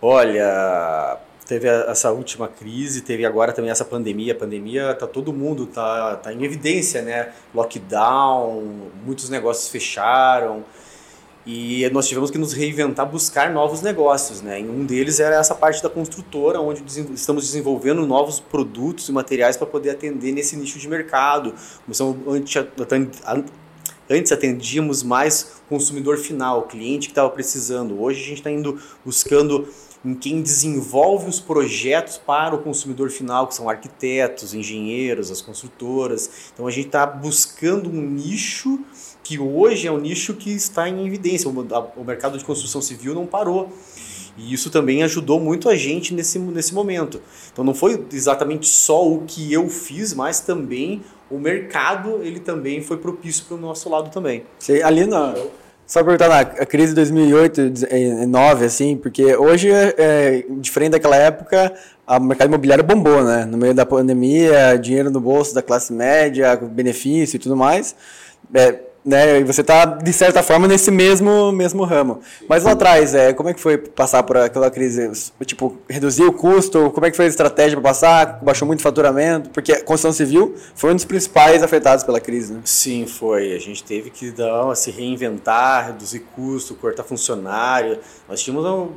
[SPEAKER 3] Olha, teve essa última crise, teve agora também essa pandemia. A pandemia tá todo mundo tá, tá em evidência, né? Lockdown, muitos negócios fecharam e nós tivemos que nos reinventar, buscar novos negócios, né? E um deles era essa parte da construtora, onde estamos desenvolvendo novos produtos e materiais para poder atender nesse nicho de mercado. Antes atendíamos mais consumidor final, cliente que estava precisando. Hoje a gente está indo buscando em quem desenvolve os projetos para o consumidor final, que são arquitetos, engenheiros, as construtoras. Então a gente está buscando um nicho que hoje é um nicho que está em evidência. O mercado de construção civil não parou. E isso também ajudou muito a gente nesse, nesse momento. Então não foi exatamente só o que eu fiz, mas também o mercado ele também foi propício para o nosso lado também.
[SPEAKER 2] ali na só perguntar na crise de 2008, 2009, assim, porque hoje, é, diferente daquela época, o mercado imobiliário bombou, né? No meio da pandemia, dinheiro no bolso da classe média, benefício e tudo mais. É, né? E você está de certa forma nesse mesmo mesmo ramo. Mas lá atrás, é, como é que foi passar por aquela crise? Tipo, reduzir o custo? Como é que foi a estratégia para passar? Baixou muito o faturamento? Porque a construção civil foi um dos principais afetados pela crise, né?
[SPEAKER 3] Sim, foi. A gente teve que dar, se reinventar, reduzir custo, cortar funcionário. Nós tínhamos um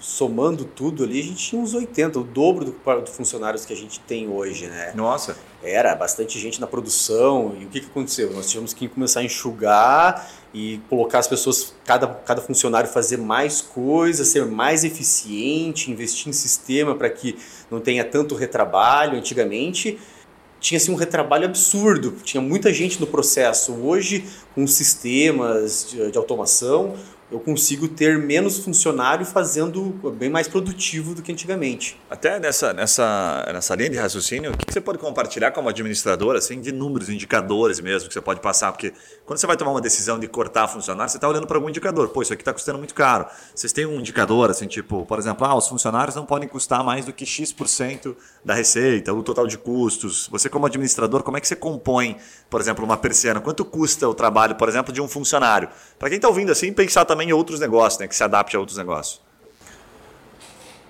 [SPEAKER 3] somando tudo ali, a gente tinha uns 80, o dobro do, do funcionários que a gente tem hoje, né?
[SPEAKER 1] Nossa.
[SPEAKER 3] Era bastante gente na produção. E o que, que aconteceu? Nós tivemos que começar a enxugar e colocar as pessoas, cada, cada funcionário fazer mais coisas, ser mais eficiente, investir em sistema para que não tenha tanto retrabalho. Antigamente tinha assim, um retrabalho absurdo, tinha muita gente no processo. Hoje, com sistemas de, de automação, eu consigo ter menos funcionário fazendo bem mais produtivo do que antigamente.
[SPEAKER 1] Até nessa, nessa, nessa linha de raciocínio, o que você pode compartilhar como administrador, assim, de números, indicadores mesmo que você pode passar? Porque quando você vai tomar uma decisão de cortar funcionário, você está olhando para algum indicador. Pô, isso aqui está custando muito caro. Vocês têm um indicador, assim, tipo, por exemplo, ah, os funcionários não podem custar mais do que X% da receita, o total de custos. Você como administrador, como é que você compõe, por exemplo, uma persiana? Quanto custa o trabalho, por exemplo, de um funcionário? Para quem está ouvindo assim, pensar também em outros negócios, né? Que se adapte a outros negócios.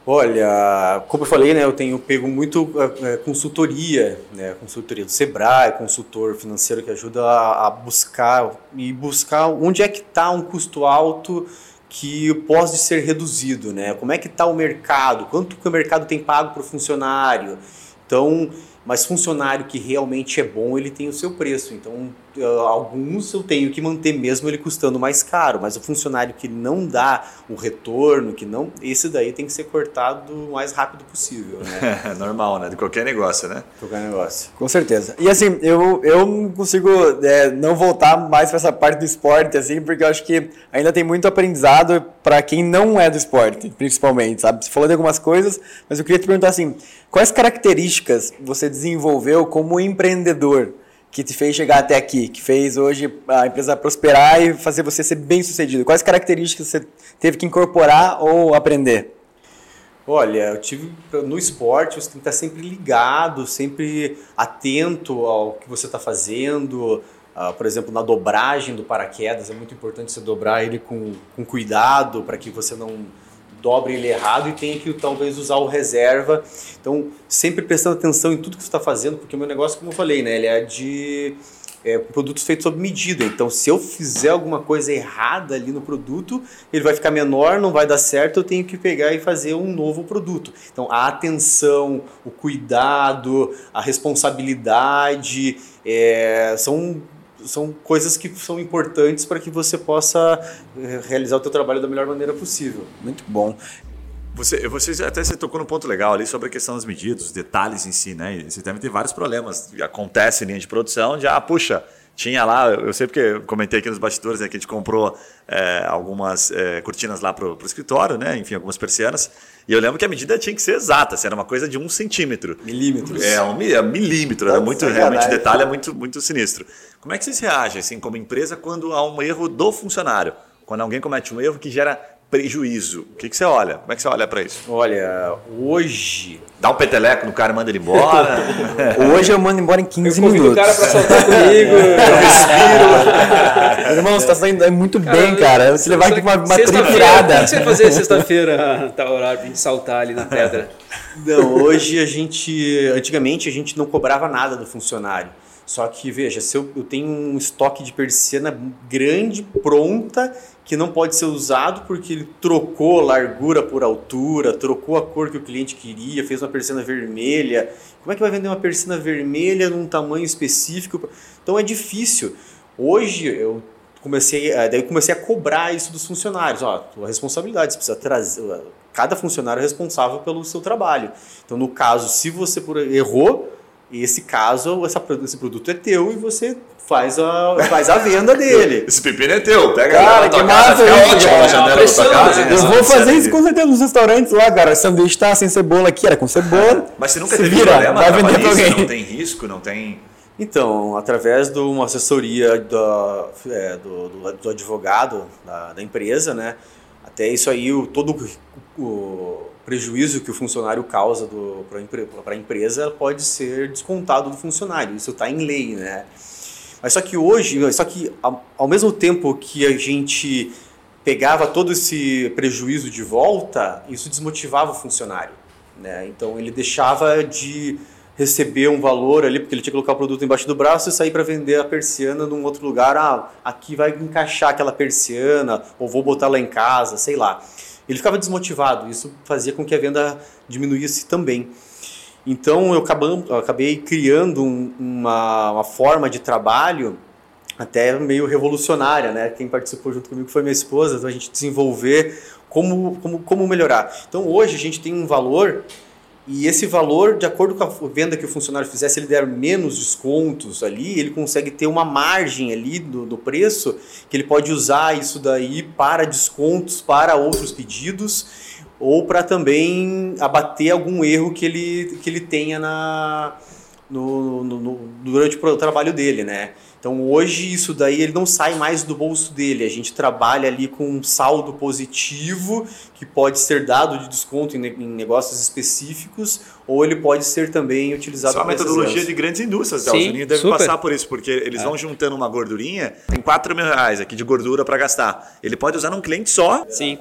[SPEAKER 3] Olha, como eu falei, né, eu tenho pego muito é, consultoria, né, consultoria do Sebrae, consultor financeiro que ajuda a, a buscar e buscar onde é que está um custo alto que pode ser reduzido, né? Como é que está o mercado? Quanto que o mercado tem pago para o funcionário? Então, mas funcionário que realmente é bom, ele tem o seu preço. Então, eh, alguns eu tenho que manter mesmo ele custando mais caro, mas o funcionário que não dá o retorno, que não, esse daí tem que ser cortado o mais rápido possível,
[SPEAKER 1] né? Normal, né? De qualquer negócio, né?
[SPEAKER 3] Qualquer negócio.
[SPEAKER 2] Com certeza. E assim, eu, eu não consigo é, não voltar mais para essa parte do esporte, assim, porque eu acho que ainda tem muito aprendizado para quem não é do esporte, principalmente, sabe? Você falou de algumas coisas, mas eu queria te perguntar assim, quais características você desenvolveu como empreendedor que te fez chegar até aqui, que fez hoje a empresa prosperar e fazer você ser bem sucedido? Quais características você teve que incorporar ou aprender?
[SPEAKER 3] Olha, eu tive no esporte você tem que estar sempre ligado, sempre atento ao que você está fazendo. Uh, por exemplo, na dobragem do paraquedas é muito importante você dobrar ele com, com cuidado para que você não dobre ele errado e tenha que talvez usar o reserva. Então, sempre prestando atenção em tudo que você está fazendo, porque o meu negócio, como eu falei, né, ele é de é, produtos feitos sob medida. Então, se eu fizer alguma coisa errada ali no produto, ele vai ficar menor, não vai dar certo, eu tenho que pegar e fazer um novo produto. Então, a atenção, o cuidado, a responsabilidade é, são são coisas que são importantes para que você possa eh, realizar o seu trabalho da melhor maneira possível.
[SPEAKER 2] Muito bom.
[SPEAKER 1] Você, você até você tocou no ponto legal ali sobre a questão das medidas, os detalhes em si, né? você deve ter vários problemas. Acontece em linha de produção, já, ah, puxa, tinha lá, eu sei porque eu comentei aqui nos bastidores né, que a gente comprou é, algumas é, cortinas lá para o escritório, né? Enfim, algumas persianas. E eu lembro que a medida tinha que ser exata, assim, era uma coisa de um centímetro.
[SPEAKER 3] Milímetros.
[SPEAKER 1] É, um é, milímetro, era muito, realmente, o detalhe é muito, muito sinistro. Como é que vocês reagem, assim, como empresa, quando há um erro do funcionário? Quando alguém comete um erro que gera prejuízo. O que, que você olha? Como é que você olha para isso?
[SPEAKER 3] Olha, hoje.
[SPEAKER 1] Dá um peteleco no cara e manda ele embora.
[SPEAKER 2] hoje eu mando embora em 15
[SPEAKER 4] eu
[SPEAKER 2] minutos. o
[SPEAKER 4] cara para soltar comigo, eu
[SPEAKER 2] respiro. Irmão, você tá saindo muito cara, bem, cara. Você levar aqui uma, uma tripirada.
[SPEAKER 4] O que você vai fazer sexta-feira, tá horário pra gente saltar ali na pedra?
[SPEAKER 3] Não, hoje a gente. Antigamente a gente não cobrava nada do funcionário. Só que, veja, se eu, eu tenho um estoque de persiana grande, pronta, que não pode ser usado porque ele trocou largura por altura, trocou a cor que o cliente queria, fez uma persiana vermelha. Como é que vai vender uma persiana vermelha num tamanho específico? Então é difícil. Hoje eu comecei, daí comecei a cobrar isso dos funcionários. Ó, tua responsabilidade, você precisa trazer. Cada funcionário é responsável pelo seu trabalho. Então, no caso, se você errou, esse caso, essa, esse produto é teu e você faz a, faz a venda dele.
[SPEAKER 1] Esse pepino é teu, pega
[SPEAKER 2] cara, que massa
[SPEAKER 1] fica ótimo na janela da tua casa.
[SPEAKER 2] Eu vou fazer isso com certeza nos restaurantes lá, cara. Sanduíche tá sem cebola aqui, era com cebola.
[SPEAKER 1] Mas você nunca se teve vira, problema, vai vender pra alguém. Não tem risco, não tem...
[SPEAKER 3] Então, através de uma assessoria do, é, do, do, do, advogado da, da, empresa, né? Até isso aí, o, todo o, o prejuízo que o funcionário causa para a empresa pode ser descontado do funcionário. Isso está em lei, né? Mas só que hoje, só que ao, mesmo tempo que a gente pegava todo esse prejuízo de volta, isso desmotivava o funcionário. Né? Então ele deixava de receber um valor ali, porque ele tinha que colocar o produto embaixo do braço e sair para vender a persiana num outro lugar. Ah, aqui vai encaixar aquela persiana, ou vou botar lá em casa, sei lá. Ele ficava desmotivado, isso fazia com que a venda diminuísse também. Então eu acabei, criando um, uma, uma forma de trabalho até meio revolucionária, né? Quem participou junto comigo foi minha esposa, então a gente desenvolver como, como, como melhorar. Então hoje a gente tem um valor e esse valor, de acordo com a venda que o funcionário fizer, se ele der menos descontos ali, ele consegue ter uma margem ali do, do preço que ele pode usar isso daí para descontos, para outros pedidos ou para também abater algum erro que ele, que ele tenha na, no, no, no, durante o trabalho dele, né? Então hoje isso daí ele não sai mais do bolso dele. A gente trabalha ali com um saldo positivo que pode ser dado de desconto em, em negócios específicos ou ele pode ser também utilizado.
[SPEAKER 1] Isso é uma metodologia de grandes indústrias. Sim, o Juninho deve super. passar por isso porque eles é. vão juntando uma gordurinha. Tem 4 mil reais aqui de gordura para gastar. Ele pode usar num cliente só.
[SPEAKER 4] Sim.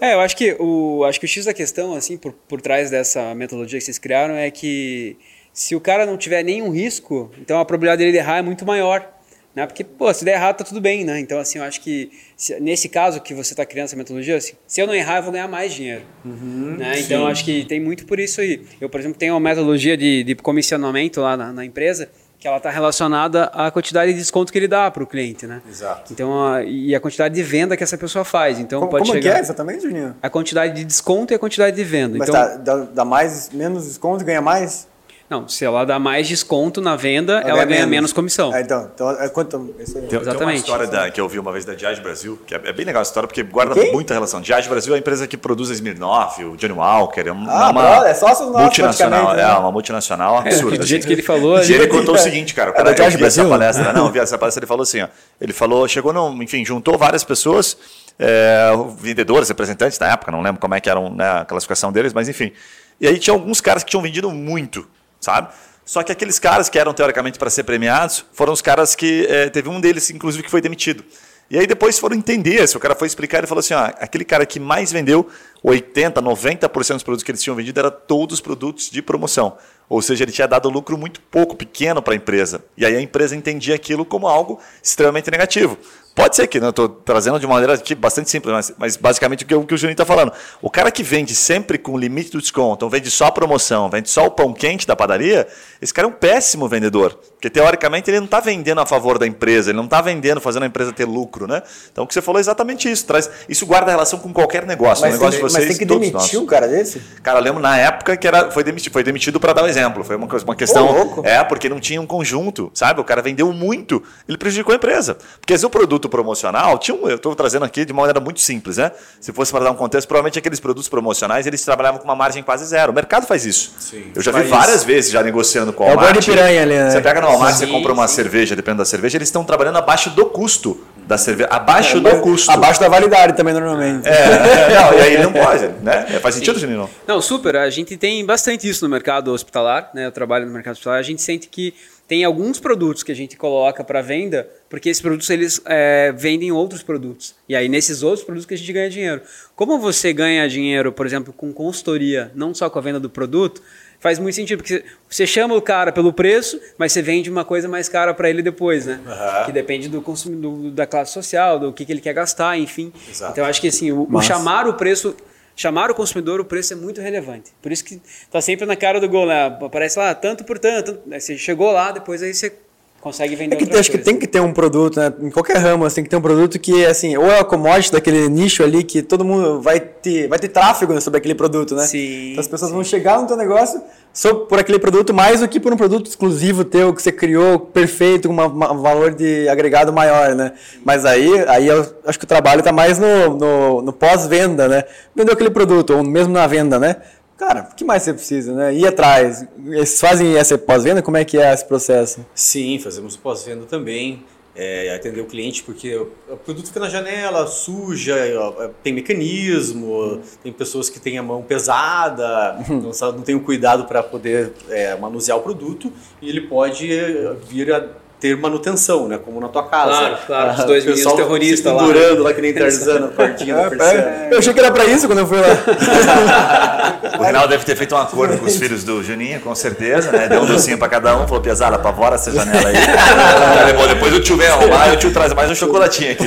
[SPEAKER 4] É, eu acho que o acho que o x da questão assim por, por trás dessa metodologia que vocês criaram é que se o cara não tiver nenhum risco, então a probabilidade dele errar é muito maior. Né? Porque, pô, se der errado, tá tudo bem, né? Então, assim, eu acho que se, nesse caso que você está criando essa metodologia, assim, se eu não errar, eu vou ganhar mais dinheiro. Uhum, né? Então, eu acho que tem muito por isso aí. Eu, por exemplo, tenho uma metodologia de, de comissionamento lá na, na empresa que ela está relacionada à quantidade de desconto que ele dá para o cliente, né?
[SPEAKER 3] Exato.
[SPEAKER 4] Então, a, e a quantidade de venda que essa pessoa faz. Então,
[SPEAKER 2] como,
[SPEAKER 4] pode
[SPEAKER 2] como
[SPEAKER 4] chegar...
[SPEAKER 2] que é exatamente, Juninho?
[SPEAKER 4] A quantidade de desconto e a quantidade de venda.
[SPEAKER 2] Mas
[SPEAKER 4] então,
[SPEAKER 2] tá, dá, dá mais, menos desconto, ganha mais?
[SPEAKER 4] Não, se ela dá mais desconto na venda, ela, ela ganha, ganha menos. menos, comissão.
[SPEAKER 2] É, então, então é quanto.
[SPEAKER 1] Tem, tem, uma história da, que eu ouvi uma vez da Diage Brasil, que é, é bem legal a história, porque guarda Quem? muita relação. Diage Brasil é a empresa que produz a Smirnoff, o Johnny Walker, é uma,
[SPEAKER 2] ah, uma é sócio nosso,
[SPEAKER 1] multinacional.
[SPEAKER 2] Né?
[SPEAKER 1] É, uma multinacional absurda. É,
[SPEAKER 4] do jeito assim. que ele falou.
[SPEAKER 1] E ele contou o seguinte, cara. O cara é da Diage Brasil? Essa palestra, não, vi essa palestra, ele falou assim, ó, ele falou, chegou, no, enfim, juntou várias pessoas, é, vendedores, representantes da época, não lembro como é que era né, a classificação deles, mas enfim. E aí tinha alguns caras que tinham vendido muito, sabe? Só que aqueles caras que eram teoricamente para ser premiados foram os caras que é, teve um deles, inclusive, que foi demitido. E aí depois foram entender, se o cara foi explicar, ele falou assim, ó, aquele cara que mais vendeu 80, 90% dos produtos que eles tinham vendido era todos produtos de promoção. Ou seja, ele tinha dado lucro muito pouco, pequeno para a empresa. E aí a empresa entendia aquilo como algo extremamente negativo. Pode ser que, né, estou trazendo de uma maneira aqui bastante simples, mas, mas basicamente o que, o que o Juninho está falando. O cara que vende sempre com limite do desconto, ou vende só promoção, vende só o pão quente da padaria, esse cara é um péssimo vendedor. Porque teoricamente ele não está vendendo a favor da empresa, ele não está vendendo, fazendo a empresa ter lucro. Né? Então o que você falou é exatamente isso. Traz, isso guarda relação com qualquer negócio.
[SPEAKER 2] Mas,
[SPEAKER 1] um negócio
[SPEAKER 2] tem,
[SPEAKER 1] de vocês,
[SPEAKER 2] mas tem que demitir
[SPEAKER 1] nossos.
[SPEAKER 2] um cara desse?
[SPEAKER 1] Cara, eu lembro na época que era, foi demitido, foi demitido para dar um exemplo. Foi uma, uma questão.
[SPEAKER 2] Oh,
[SPEAKER 1] é, porque não tinha um conjunto, sabe? O cara vendeu muito, ele prejudicou a empresa. Porque se o produto promocional tinha um, eu estou trazendo aqui de uma maneira muito simples, né? Se fosse para dar um contexto, provavelmente aqueles produtos promocionais eles trabalhavam com uma margem quase zero. O mercado faz isso.
[SPEAKER 3] Sim,
[SPEAKER 1] eu já vi várias vezes já negociando com o
[SPEAKER 2] É o de piranha ali, né?
[SPEAKER 1] Você pega no Walmart,
[SPEAKER 4] Sim,
[SPEAKER 1] você compra uma
[SPEAKER 4] sim.
[SPEAKER 1] cerveja, dependendo da cerveja, eles estão trabalhando abaixo do custo da cerveja. Abaixo do
[SPEAKER 2] Mas
[SPEAKER 1] custo.
[SPEAKER 2] Abaixo da validade também, normalmente.
[SPEAKER 1] É, é, não, e aí não pode, né? É, Faz sentido, Juninho?
[SPEAKER 4] Não, super. A gente tem bastante isso no mercado hospitalar, né? Eu trabalho no mercado hospitalar. A gente sente que tem alguns produtos que a gente coloca para venda, porque esses produtos eles é, vendem outros produtos. E aí nesses outros produtos que a gente ganha dinheiro. Como você ganha dinheiro, por exemplo, com consultoria, não só com a venda do produto, faz muito sentido, porque você chama o cara pelo preço, mas você vende uma coisa mais cara para ele depois, né?
[SPEAKER 3] Aham.
[SPEAKER 4] Que depende do consumidor, da classe social, do que, que ele quer gastar, enfim.
[SPEAKER 3] Exato.
[SPEAKER 4] Então eu acho que assim, o, o chamar o preço chamar o consumidor, o preço é muito relevante. Por isso que tá sempre na cara do gol, né? Aparece lá, tanto por tanto. Aí você chegou lá, depois aí você consegue vender
[SPEAKER 2] É que
[SPEAKER 4] outra
[SPEAKER 2] acho que
[SPEAKER 4] coisa.
[SPEAKER 2] tem que ter um produto, né? Em qualquer ramo, assim, tem que ter um produto que, assim, ou é a commodity daquele nicho ali que todo mundo vai ter, vai ter tráfego né, sobre aquele produto, né?
[SPEAKER 4] Sim,
[SPEAKER 2] Então as pessoas vão chegar no teu negócio só por aquele produto mais do que por um produto exclusivo teu que você criou perfeito, com um valor de agregado maior, né? Mas aí, aí eu acho que o trabalho está mais no, no, no pós-venda, né? Vendeu aquele produto, ou mesmo na venda, né? Cara, o que mais você precisa, né? Ir atrás. Vocês fazem essa pós-venda? Como é que é esse processo?
[SPEAKER 3] Sim, fazemos pós-venda também. É, atender o cliente, porque o produto fica na janela, suja, ó, tem mecanismo, tem pessoas que têm a mão pesada, não, não tem o cuidado para poder é, manusear o produto e ele pode é, vir a ter manutenção, né? Como na tua casa.
[SPEAKER 4] Claro, claro, os dois meninos terroristas lá.
[SPEAKER 3] pendurando lá que nem Tarzan na portinha da persiana.
[SPEAKER 2] É, eu achei que era pra isso quando eu fui lá.
[SPEAKER 1] O Rinaldo deve ter feito um acordo com os filhos do Juninho, com certeza, né? Deu um docinho pra cada um, falou, pesada, apavora essa janela aí. Aí, bom, depois o tio vem arrumar e o tio traz mais um chocolatinho aqui.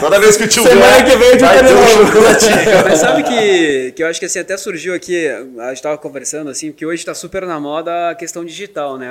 [SPEAKER 1] Toda vez que o tio
[SPEAKER 2] Semana
[SPEAKER 1] vier,
[SPEAKER 2] que vem o tio
[SPEAKER 1] vai ter um chocolatinho.
[SPEAKER 4] Mas sabe que, que eu acho que assim, até surgiu aqui, a gente estava conversando assim, que hoje está super na moda a questão digital, né?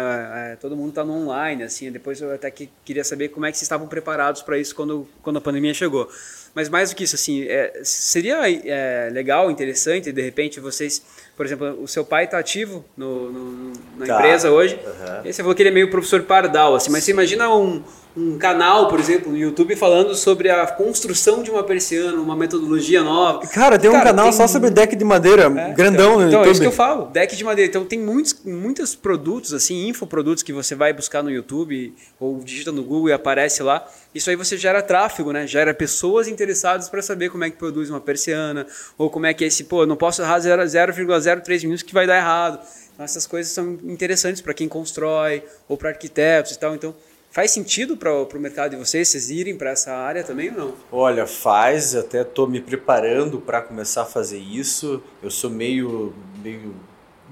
[SPEAKER 4] É, todo mundo está no online, assim. Depois eu até que queria saber como é que vocês estavam preparados para isso quando, quando a pandemia chegou. Mas mais do que isso, assim, é, seria é, legal, interessante, de repente vocês, por exemplo, o seu pai está ativo no, no- na
[SPEAKER 3] Tá.
[SPEAKER 4] empresa hoje.
[SPEAKER 3] Aham.
[SPEAKER 4] E você falou que ele é meio professor pardal, assim, mas você imagina um, um canal, por exemplo, no YouTube falando sobre a construção de uma persiana, uma metodologia nova.
[SPEAKER 2] Cara, tem um canal
[SPEAKER 4] tem
[SPEAKER 2] só sobre deck de madeira,
[SPEAKER 4] é,
[SPEAKER 2] grandão
[SPEAKER 4] então,
[SPEAKER 2] no
[SPEAKER 4] então, é
[SPEAKER 2] YouTube.
[SPEAKER 4] isso que eu falo, deck de madeira. Então tem muitos, muitos produtos, assim, infoprodutos que você vai buscar no YouTube ou digita no Google e aparece lá. Isso aí você gera tráfego, né? Gera pessoas interessadas para saber como é que produz uma persiana ou como é que é esse, pô, não posso errar 0 0,03 minutos que vai dar errado. Então essas coisas são interessantes para quem constrói ou para arquitetos e tal. Então faz sentido para o mercado de vocês, vocês irem para essa área também ou não?
[SPEAKER 3] Olha, faz, até estou me preparando para começar a fazer isso. Eu sou meio, meio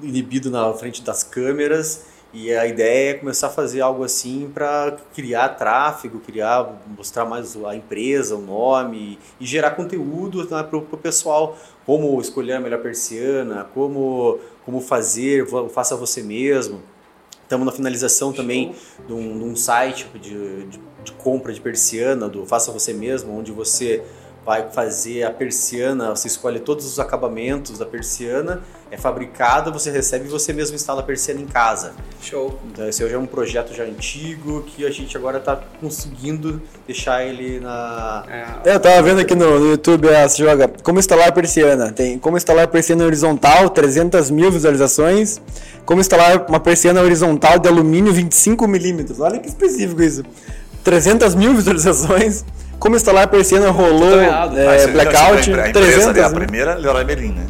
[SPEAKER 3] inibido na frente das câmeras E a ideia é começar a fazer algo assim para criar tráfego, criar, mostrar mais a empresa, o nome e gerar conteúdo né, para o pessoal, como escolher a melhor persiana, como, como fazer, faça você mesmo. Estamos na finalização também de um, de um site de, de, de, compra de persiana, do Faça Você Mesmo, onde você vai fazer a persiana, você escolhe todos os acabamentos da persiana, é fabricada, você recebe e você mesmo instala a persiana em casa.
[SPEAKER 4] Show.
[SPEAKER 3] Então esse já é um projeto já antigo que a gente agora está conseguindo deixar ele na...
[SPEAKER 2] É. Eu tava vendo aqui no, no YouTube, você joga como instalar persiana, tem como instalar persiana horizontal, 300 mil visualizações, como instalar uma persiana horizontal de alumínio 25 milímetros, olha que específico isso, 300 mil visualizações, como instalar a persiana rolou é, blackout.
[SPEAKER 1] A, empresa, 300, a primeira Leroy Merlin, né?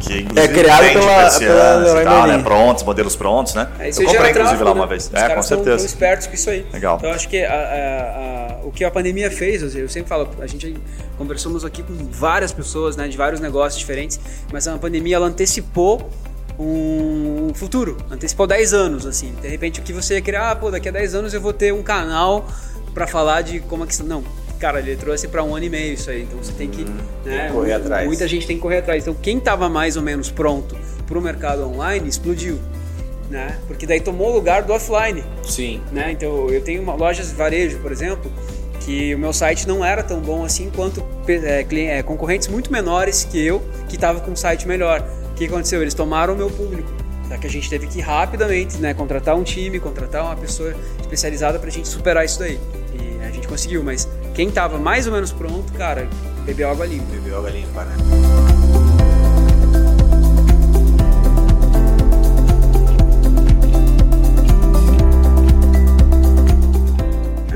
[SPEAKER 2] Que é criado pela, pela Leroy
[SPEAKER 1] tal, né? Prontos, modelos prontos, né?
[SPEAKER 4] É, isso eu comprei inclusive tráfico, lá
[SPEAKER 1] uma né? vez.
[SPEAKER 4] Os é,
[SPEAKER 1] com certeza. São
[SPEAKER 4] espertos com isso aí.
[SPEAKER 1] Legal.
[SPEAKER 4] Então eu acho que a, a, a, o que a pandemia fez, eu sempre falo, a gente conversamos aqui com várias pessoas, né, de vários negócios diferentes, mas a pandemia ela antecipou um futuro, antecipou 10 anos, assim. De repente o que você ia criar, ah, pô, daqui a 10 anos eu vou ter um canal para falar de como é que não cara, ele trouxe para um ano e meio isso aí. Então você tem que hum,
[SPEAKER 3] né, correr atrás.
[SPEAKER 4] Muita gente tem que correr atrás. Então quem estava mais ou menos pronto para o mercado online explodiu. Né? Porque daí tomou o lugar do offline.
[SPEAKER 3] Sim.
[SPEAKER 4] Né? Então eu tenho uma, lojas de varejo, por exemplo, que o meu site não era tão bom assim quanto é, é, concorrentes muito menores que eu, que estavam com um site melhor. O que aconteceu? Eles tomaram o meu público. Só que a gente teve que rapidamente né, contratar um time, contratar uma pessoa especializada para a gente superar isso daí. E a gente conseguiu, mas quem tava mais ou menos pronto, cara, bebeu água limpa.
[SPEAKER 3] Bebeu água limpa, né?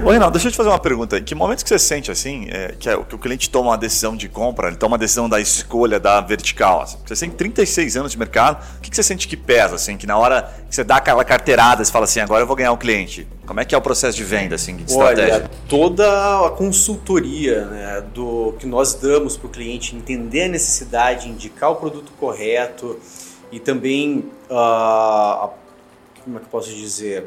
[SPEAKER 1] Ô, Reinaldo, deixa eu te fazer uma pergunta. Em que momentos que você sente assim, é, que, é, que o cliente toma uma decisão de compra, ele toma uma decisão da escolha da vertical? Assim? Você tem 36 anos de mercado, o que, que você sente que pesa? Assim, que na hora que você dá aquela carteirada, você fala assim, agora eu vou ganhar um cliente. Como é que é o processo de venda, assim, de
[SPEAKER 3] Olha,
[SPEAKER 1] estratégia?
[SPEAKER 3] toda a consultoria né, do que nós damos para o cliente, entender a necessidade, indicar o produto correto e também, uh, como é que eu posso dizer,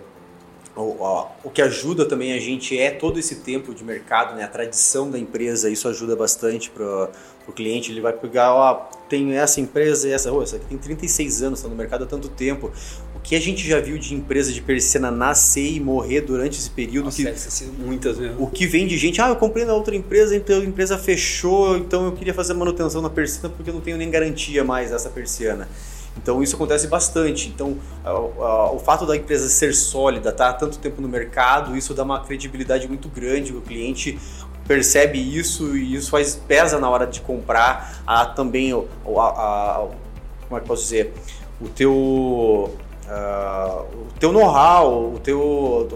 [SPEAKER 3] o, o, que ajuda também a gente é todo esse tempo de mercado, né? a tradição da empresa, isso ajuda bastante para o cliente. Ele vai pegar, ó, tem essa empresa e essa, oh, essa aqui tem 36 anos, está no mercado há tanto tempo. O que a gente já viu de empresa de persiana nascer e morrer durante esse período?
[SPEAKER 4] Nossa,
[SPEAKER 3] que,
[SPEAKER 4] deve ter sido muitas mesmo.
[SPEAKER 3] O que vem de gente, ah, eu comprei na outra empresa, então a empresa fechou, então eu queria fazer manutenção na persiana porque eu não tenho nem garantia mais dessa persiana. Então isso acontece bastante. Então o fato da empresa ser sólida, estar tá tanto tempo no mercado, isso dá uma credibilidade muito grande. O cliente percebe isso e isso faz pesa na hora de comprar. Há também a, a, a como é que posso dizer o teu Uh, o teu know-how, o teu,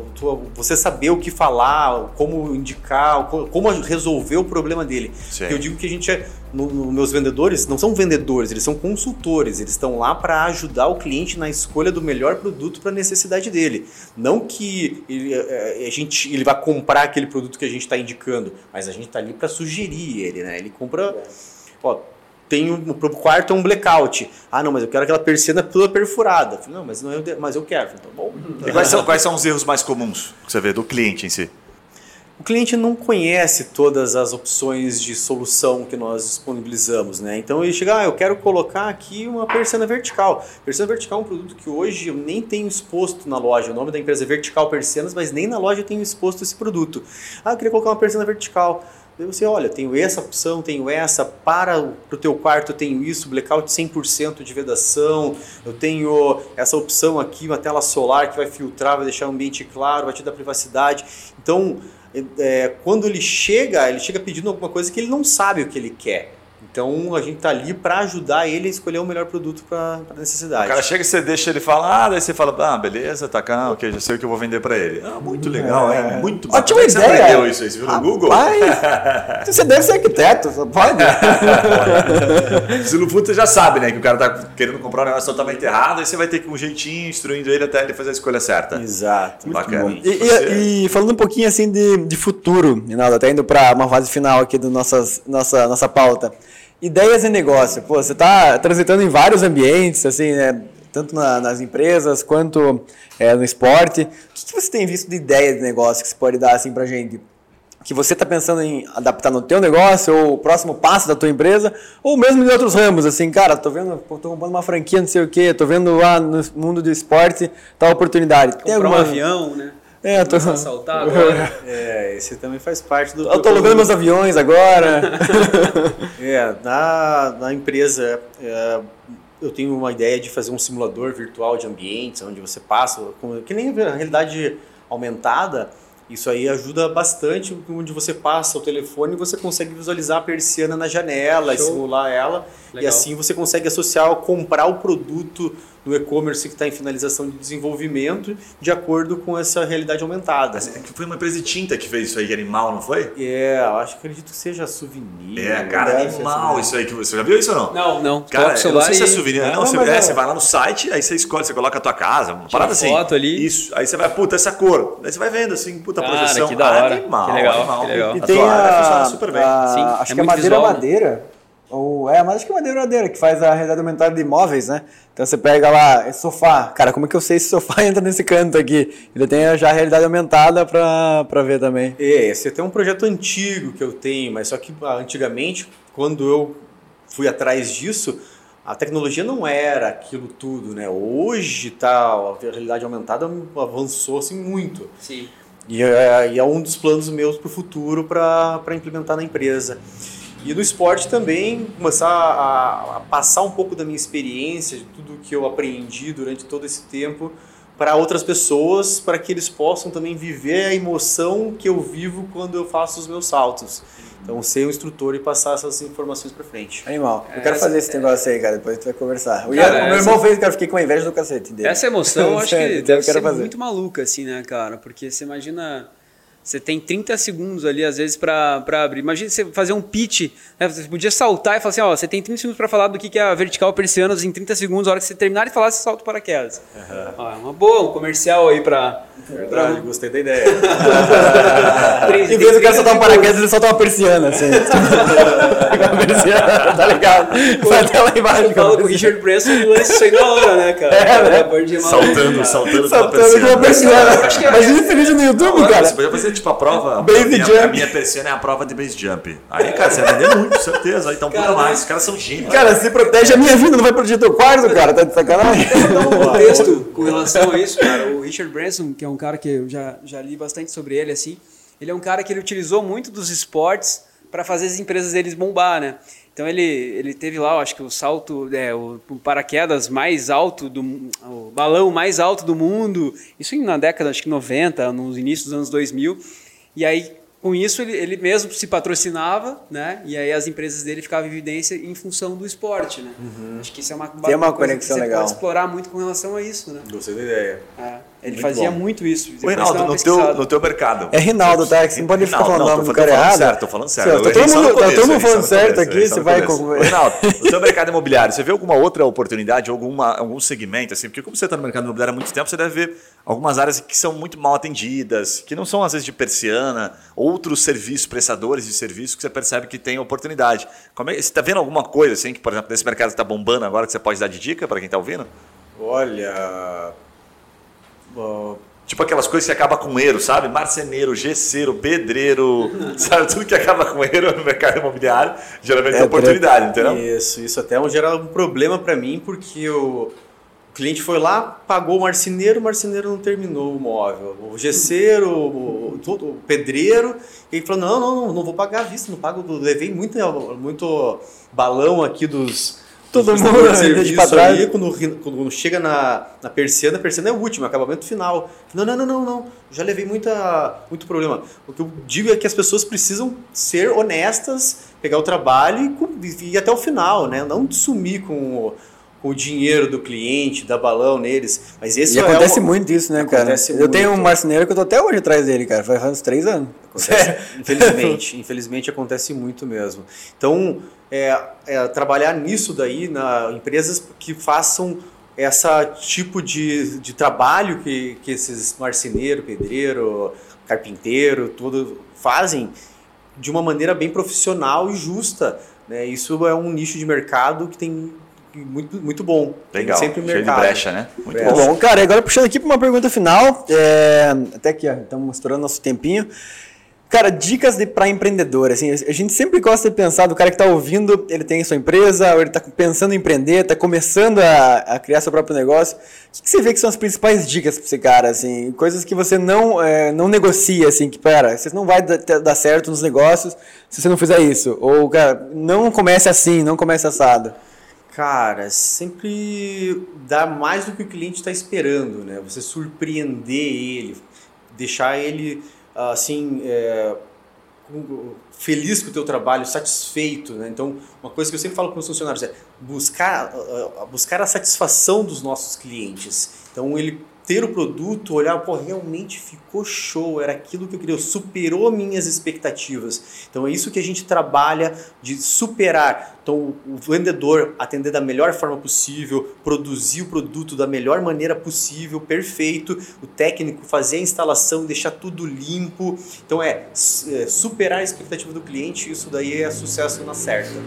[SPEAKER 3] você saber o que falar, como indicar, como resolver o problema dele. Eu digo que a gente é, no, no, meus vendedores não são vendedores, eles são consultores. Eles estão lá para ajudar o cliente na escolha do melhor produto para a necessidade dele. Não que ele, é, é, a gente, ele vai comprar aquele produto que a gente está indicando, mas a gente está ali para sugerir ele, né? Ele compra. Ó, tem um, no quarto é um blackout. Ah, não, mas eu quero aquela persiana toda perfurada. falei, não, mas, não é, mas eu quero. Então, bom.
[SPEAKER 1] E quais são, quais são os erros mais comuns que você vê do cliente em si?
[SPEAKER 3] O cliente não conhece todas as opções de solução que nós disponibilizamos, né? Então ele chega, ah, eu quero colocar aqui uma persiana vertical. Persiana vertical é um produto que hoje eu nem tenho exposto na loja. O nome da empresa é Vertical Persianas, mas nem na loja eu tenho exposto esse produto. Ah, eu queria colocar uma persiana vertical. Daí você, olha, tenho essa opção, tenho essa, para o teu quarto tenho isso, blackout 100% de vedação, eu tenho essa opção aqui, uma tela solar que vai filtrar, vai deixar o ambiente claro, vai te dar privacidade. Então, é, quando ele chega, ele chega pedindo alguma coisa que ele não sabe o que ele quer. Então a gente tá ali para ajudar ele a escolher o melhor produto para a necessidade.
[SPEAKER 1] O cara chega e você deixa ele falar, ah, daí você fala, ah, beleza, tá cá, ok, já sei o que eu vou vender para ele. Ah, muito legal, é. hein? Muito
[SPEAKER 2] bacana. Ótima
[SPEAKER 1] você
[SPEAKER 2] ideia.
[SPEAKER 1] aprendeu isso aí? Você viu no Google?
[SPEAKER 2] você deve ser arquiteto, pode.
[SPEAKER 1] Se no fundo você já sabe, né, que o cara tá querendo comprar um negócio totalmente errado, aí você vai ter que um jeitinho instruindo ele até ele fazer a escolha certa.
[SPEAKER 3] Exato.
[SPEAKER 2] Muito bacana. E, e, e, falando um pouquinho assim de, de futuro, Rinaldo, até indo para uma fase final aqui do nossas, nossa, nossa pauta. Ideias e negócio. Pô, você está transitando em vários ambientes, assim, né? tanto na, nas empresas quanto é, no esporte. O que, que, você tem visto de ideia de negócio que você pode dar assim para gente? Que você está pensando em adaptar no teu negócio ou o próximo passo da tua empresa ou mesmo em outros ramos, assim, cara, tô vendo, tô comprando uma franquia, não sei o quê, tô vendo lá no mundo do esporte tal oportunidade.
[SPEAKER 4] Tem Comprar alguma... um avião, né?
[SPEAKER 2] É, tô...
[SPEAKER 3] assaltar agora. É, esse também faz parte do.
[SPEAKER 2] Eu tô alugando meus aviões agora.
[SPEAKER 3] é, na, na empresa, é, eu tenho uma ideia de fazer um simulador virtual de ambientes, onde você passa, que nem a realidade aumentada, isso aí ajuda bastante, onde você passa o telefone e você consegue visualizar a persiana na janela Show. e simular ela. Legal. E assim você consegue associar, comprar o produto no e-commerce que está em finalização de desenvolvimento de acordo com essa realidade aumentada.
[SPEAKER 1] Foi uma empresa de tinta que fez isso aí, animal, não foi?
[SPEAKER 3] É, eu acho que acredito que seja souvenir.
[SPEAKER 1] É, cara, animal isso aí. que Você já viu isso ou não?
[SPEAKER 4] Não, não.
[SPEAKER 1] Cara, eu não sei se é souvenir. Não, não você, é, você vai lá no site, aí você escolhe, você coloca a tua casa, uma parada assim.
[SPEAKER 4] foto ali.
[SPEAKER 1] Isso. Aí você vai, puta, essa cor. Aí você vai vendo assim, puta, cara, projeção.
[SPEAKER 4] Que da hora.
[SPEAKER 1] Ah, animal,
[SPEAKER 4] que legal, animal. Que legal.
[SPEAKER 2] E, e tem a, funciona super bem. A, Sim, acho é que é madeira visual, madeira. Né? Ou, é, mas acho que é madeira madeira, que faz a realidade aumentada de imóveis, né? Então você pega lá, esse sofá. Cara, como é que eu sei se o sofá entra nesse canto aqui? Ele tem já a realidade aumentada para ver também.
[SPEAKER 3] É, esse é um projeto antigo que eu tenho, mas só que ah, antigamente, quando eu fui atrás disso, a tecnologia não era aquilo tudo, né? Hoje tá, a realidade aumentada avançou assim muito.
[SPEAKER 4] Sim.
[SPEAKER 3] E é, e é um dos planos meus para o futuro para implementar na empresa. E no esporte também começar a, a, passar um pouco da minha experiência, de tudo que eu aprendi durante todo esse tempo para outras pessoas, para que eles possam também viver a emoção que eu vivo quando eu faço os meus saltos. Então, ser um instrutor e passar essas informações para frente.
[SPEAKER 2] Animal. Eu quero fazer esse negócio aí, cara. Depois a gente vai conversar. O, cara, o meu irmão fez, cara. Fiquei com inveja do cacete dele.
[SPEAKER 4] Essa emoção, eu acho que deve ser fazer. muito maluca, assim, né, cara? Porque você imagina você tem 30 segundos ali, às vezes, para abrir. Imagina você fazer um pitch. Né? Você podia saltar e falar assim: ó, você tem 30 segundos para falar do que é a vertical persianas em 30 segundos. A hora que você terminar de falar, você salta o paraquedas. Uhum. Ó, é uma boa, um comercial aí para.
[SPEAKER 3] Verdade, pra... gostei da ideia.
[SPEAKER 2] em vez do cara soltar um paraquedas, ele solta uma persiana. Assim. uma persiana, tá ligado? Vai até lá embaixo.
[SPEAKER 4] Fala com o Richard Branson e lança isso aí na hora, né, cara? É,
[SPEAKER 1] né? Saltando, saltando,
[SPEAKER 2] saltando com uma persiana. Imagina esse vídeo no YouTube, cara.
[SPEAKER 1] Você podia fazer tipo, a prova.
[SPEAKER 2] Base
[SPEAKER 1] a minha,
[SPEAKER 2] jump.
[SPEAKER 1] A minha persiana é a prova de base jump. Aí, cara, você vai vender muito, certeza. Então, cara, mais. Os caras são gênios.
[SPEAKER 2] Cara, se protege a minha vida, não vai proteger teu quarto, cara. Tá de sacanagem.
[SPEAKER 4] um texto com relação a isso, cara. O Richard Branson, que é um cara que eu já, já li bastante sobre ele, assim. Ele é um cara que ele utilizou muito dos esportes para fazer as empresas deles bombar, né? Então ele, ele teve lá, acho que o salto, é, o, o, paraquedas mais alto, do, o balão mais alto do mundo, isso na década, acho que 90, nos inícios dos anos 2000. E aí com isso ele, ele mesmo se patrocinava, né? E aí as empresas dele ficavam em evidência em função do esporte, né? Uhum. Acho que isso é uma,
[SPEAKER 2] Tem uma, uma conexão
[SPEAKER 4] que
[SPEAKER 2] você legal.
[SPEAKER 4] pode explorar muito com relação a isso, né?
[SPEAKER 3] Gostei da ideia.
[SPEAKER 4] É. Ele muito fazia bom. muito isso.
[SPEAKER 1] O Rinaldo, no teu, no teu mercado.
[SPEAKER 2] É Rinaldo, tá? Que você não pode ficar falando o nome do cara errado.
[SPEAKER 1] Certo, tô falando certo.
[SPEAKER 2] Tá todo mundo, tá todo mundo falando certo aqui, você vai...
[SPEAKER 1] Rinaldo, no teu mercado imobiliário, você vê alguma outra oportunidade, alguma, algum segmento, assim? Porque como você está no mercado imobiliário há muito tempo, você deve ver algumas áreas que são muito mal atendidas, que não são às vezes de persiana, outros serviços, prestadores de serviços que você percebe que tem oportunidade. Como é, você está vendo alguma coisa, assim, que, por exemplo, nesse mercado está bombando agora, que você pode dar de dica para quem está ouvindo?
[SPEAKER 3] Olha...
[SPEAKER 1] Uh Tipo aquelas coisas que acaba com eiro, sabe? Marceneiro, gesseiro, pedreiro, sabe? Tudo que acaba com eiro no mercado imobiliário geralmente é, é oportunidade, entendeu?
[SPEAKER 3] Isso, isso até gera um problema para mim, porque o, o cliente foi lá, pagou o marceneiro, o marceneiro não terminou o móvel. O gesseiro, o, o, o pedreiro, ele falou: não, não, não, não vou pagar a vista, não pago, levei muito, muito balão aqui dos
[SPEAKER 2] Todo mundo
[SPEAKER 3] de pra trás. Aí, quando, quando chega na, na persiana, a persiana é o último, é o acabamento final. Não, não, não, não, não. Já levei muita, muito problema. O que eu digo é que as pessoas precisam ser honestas, pegar o trabalho e, e ir até o final, né? Não sumir com com o dinheiro do cliente, dar balão neles. Mas esse
[SPEAKER 2] e
[SPEAKER 3] é
[SPEAKER 2] acontece uma... muito isso, né, cara? Acontece eu muito. tenho um marceneiro que eu tô até hoje atrás dele, cara. Faz uns três anos.
[SPEAKER 3] Acontece, infelizmente, infelizmente acontece muito mesmo. Então, é, é, trabalhar nisso daí, na empresas que façam essa tipo de, de trabalho que, que esses marceneiro, pedreiro, carpinteiro, tudo fazem de uma maneira bem profissional e justa. Né? Isso é um nicho de mercado que tem muito, muito bom.
[SPEAKER 1] Legal.
[SPEAKER 3] Tem sempre
[SPEAKER 1] Cheio
[SPEAKER 3] mercado.
[SPEAKER 1] de brecha, né? Muito.
[SPEAKER 2] Muito bom, cara. E agora puxando aqui para uma pergunta final. é, Até aqui, ó, estamos mostrando nosso tempinho. Cara, dicas para empreendedor. Assim, a gente sempre gosta de pensar do cara que está ouvindo, ele tem sua empresa, ou ele está pensando em empreender, está começando a, a criar seu próprio negócio. O que, que você vê que são as principais dicas para esse cara? Assim, coisas que você não, é, não negocia, assim, que, pera, você não vai dar, dar certo nos negócios se você não fizer isso. Ou, cara, não comece assim, não comece assado.
[SPEAKER 3] Cara, sempre dar mais do que o cliente está esperando, né? Você surpreender ele, deixar ele assim é, com- feliz com o teu trabalho, satisfeito, né? Então, uma coisa que eu sempre falo para os funcionários é buscar ah, buscar a satisfação dos nossos clientes. Então, ele ter o produto, olhar, pô, realmente ficou show, era aquilo que eu queria, superou minhas expectativas. Então é isso que a gente trabalha de superar. Então o vendedor atender da melhor forma possível, produzir o produto da melhor maneira possível, perfeito. O técnico fazer a instalação, deixar tudo limpo. Então é, é, superar a expectativa do cliente, isso daí é sucesso na certa.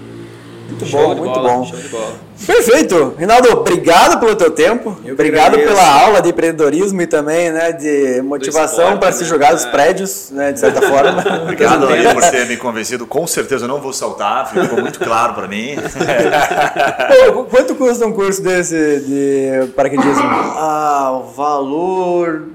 [SPEAKER 2] Muito
[SPEAKER 4] Show
[SPEAKER 2] bom,
[SPEAKER 4] de
[SPEAKER 2] muito
[SPEAKER 4] bola,
[SPEAKER 2] bom.
[SPEAKER 4] Show de bola.
[SPEAKER 2] Perfeito. Rinaldo, obrigado pelo teu tempo.
[SPEAKER 3] Eu
[SPEAKER 2] obrigado pela aula de empreendedorismo e também né, de motivação para se
[SPEAKER 4] né?
[SPEAKER 2] jogar dos
[SPEAKER 4] É.
[SPEAKER 2] prédios, né, de certa forma.
[SPEAKER 1] Obrigado aí por ter me convencido. Com certeza eu não vou saltar, ficou muito claro para mim.
[SPEAKER 2] Pô, quanto custa um curso desse de paraquedismo?
[SPEAKER 3] Ah, o valor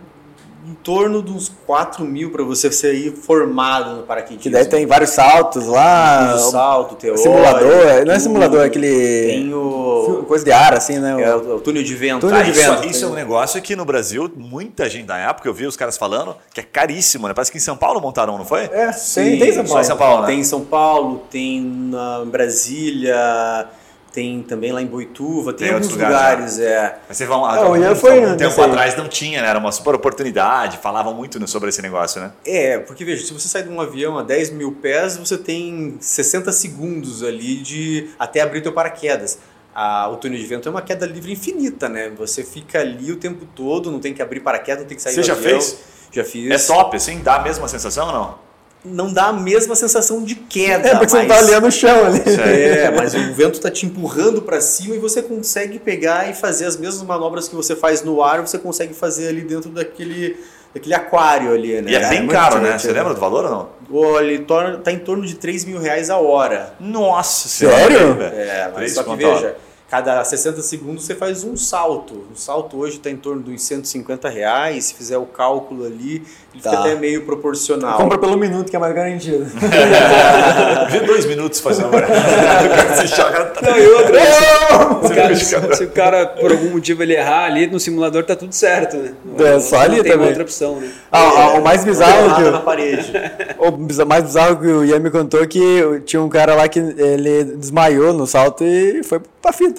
[SPEAKER 3] torno de uns 4 mil para você sair formado no paraquedismo.
[SPEAKER 2] Que daí tem vários saltos lá.
[SPEAKER 3] Tem salto, teórico.
[SPEAKER 2] Simulador, não é
[SPEAKER 3] tudo.
[SPEAKER 2] simulador, é aquele.
[SPEAKER 3] Tem o,
[SPEAKER 2] Coisa de ar, assim, né?
[SPEAKER 3] é o, o túnel de vento.
[SPEAKER 2] Túnel
[SPEAKER 3] Ah,
[SPEAKER 2] de
[SPEAKER 3] isso
[SPEAKER 2] vento.
[SPEAKER 1] Isso, isso é um negócio que no Brasil, muita gente na época, eu vi os caras falando, que é caríssimo, né? Parece que em São Paulo montaram, não foi?
[SPEAKER 2] É,
[SPEAKER 3] Sim,
[SPEAKER 2] tem, tem São
[SPEAKER 1] só
[SPEAKER 2] Paulo.
[SPEAKER 1] em São Paulo, né?
[SPEAKER 3] Tem em São Paulo, tem na Brasília, tem também lá em Boituva, tem,
[SPEAKER 1] Tem
[SPEAKER 3] alguns
[SPEAKER 1] lugares,
[SPEAKER 3] lugares, é.
[SPEAKER 1] Mas você vão,
[SPEAKER 2] o Ian
[SPEAKER 1] algum,
[SPEAKER 2] foi nesse
[SPEAKER 1] tempo atrás não tinha, né? Era uma super oportunidade, falavam muito sobre esse negócio, né?
[SPEAKER 3] É, porque veja, se você sai de um avião a 10 mil pés, você tem 60 segundos ali de até abrir teu paraquedas. Ah, o túnel de vento é uma queda livre infinita, né? Você fica ali o tempo todo, não tem que abrir paraquedas, não tem que sair
[SPEAKER 1] Você já
[SPEAKER 3] avião.
[SPEAKER 1] fez?
[SPEAKER 3] Já fiz.
[SPEAKER 1] É top, assim, dá a mesma sensação ou não?
[SPEAKER 3] Não dá a mesma sensação de queda,
[SPEAKER 2] É, porque você não
[SPEAKER 3] mas...
[SPEAKER 2] tá olhando o chão ali.
[SPEAKER 3] É, mas o vento tá te empurrando para cima e você consegue pegar e fazer as mesmas manobras que você faz no ar, você consegue fazer ali dentro daquele, daquele aquário ali, né?
[SPEAKER 1] E é bem
[SPEAKER 3] muito
[SPEAKER 1] caro, né? Você lembra do valor ou não?
[SPEAKER 3] Olha, ele torna- tá em torno de 3 mil reais a hora.
[SPEAKER 1] Nossa
[SPEAKER 2] Sério?
[SPEAKER 1] senhora, velho.
[SPEAKER 3] É, mas
[SPEAKER 1] Três
[SPEAKER 3] só que
[SPEAKER 1] conto a hora.
[SPEAKER 3] Cada 60 segundos você faz um salto. O salto hoje está em torno de uns 150 reais. Se fizer o cálculo ali, ele
[SPEAKER 2] Tá.
[SPEAKER 3] fica até meio proporcional.
[SPEAKER 2] Compra pelo minuto, que é mais garantido.
[SPEAKER 1] Vê dois minutos fazendo joga.
[SPEAKER 4] Não, e outra, se, o cara, se, se o cara, por algum motivo, ele errar ali no simulador, tá tudo certo, né?
[SPEAKER 2] É, só ali
[SPEAKER 4] não tem
[SPEAKER 2] também.
[SPEAKER 4] outra opção, né?
[SPEAKER 2] Ah, ah, o mais bizarro que
[SPEAKER 3] na parede.
[SPEAKER 2] O mais bizarro que o Ian me contou é que tinha um cara lá que ele desmaiou no salto e foi pra fita.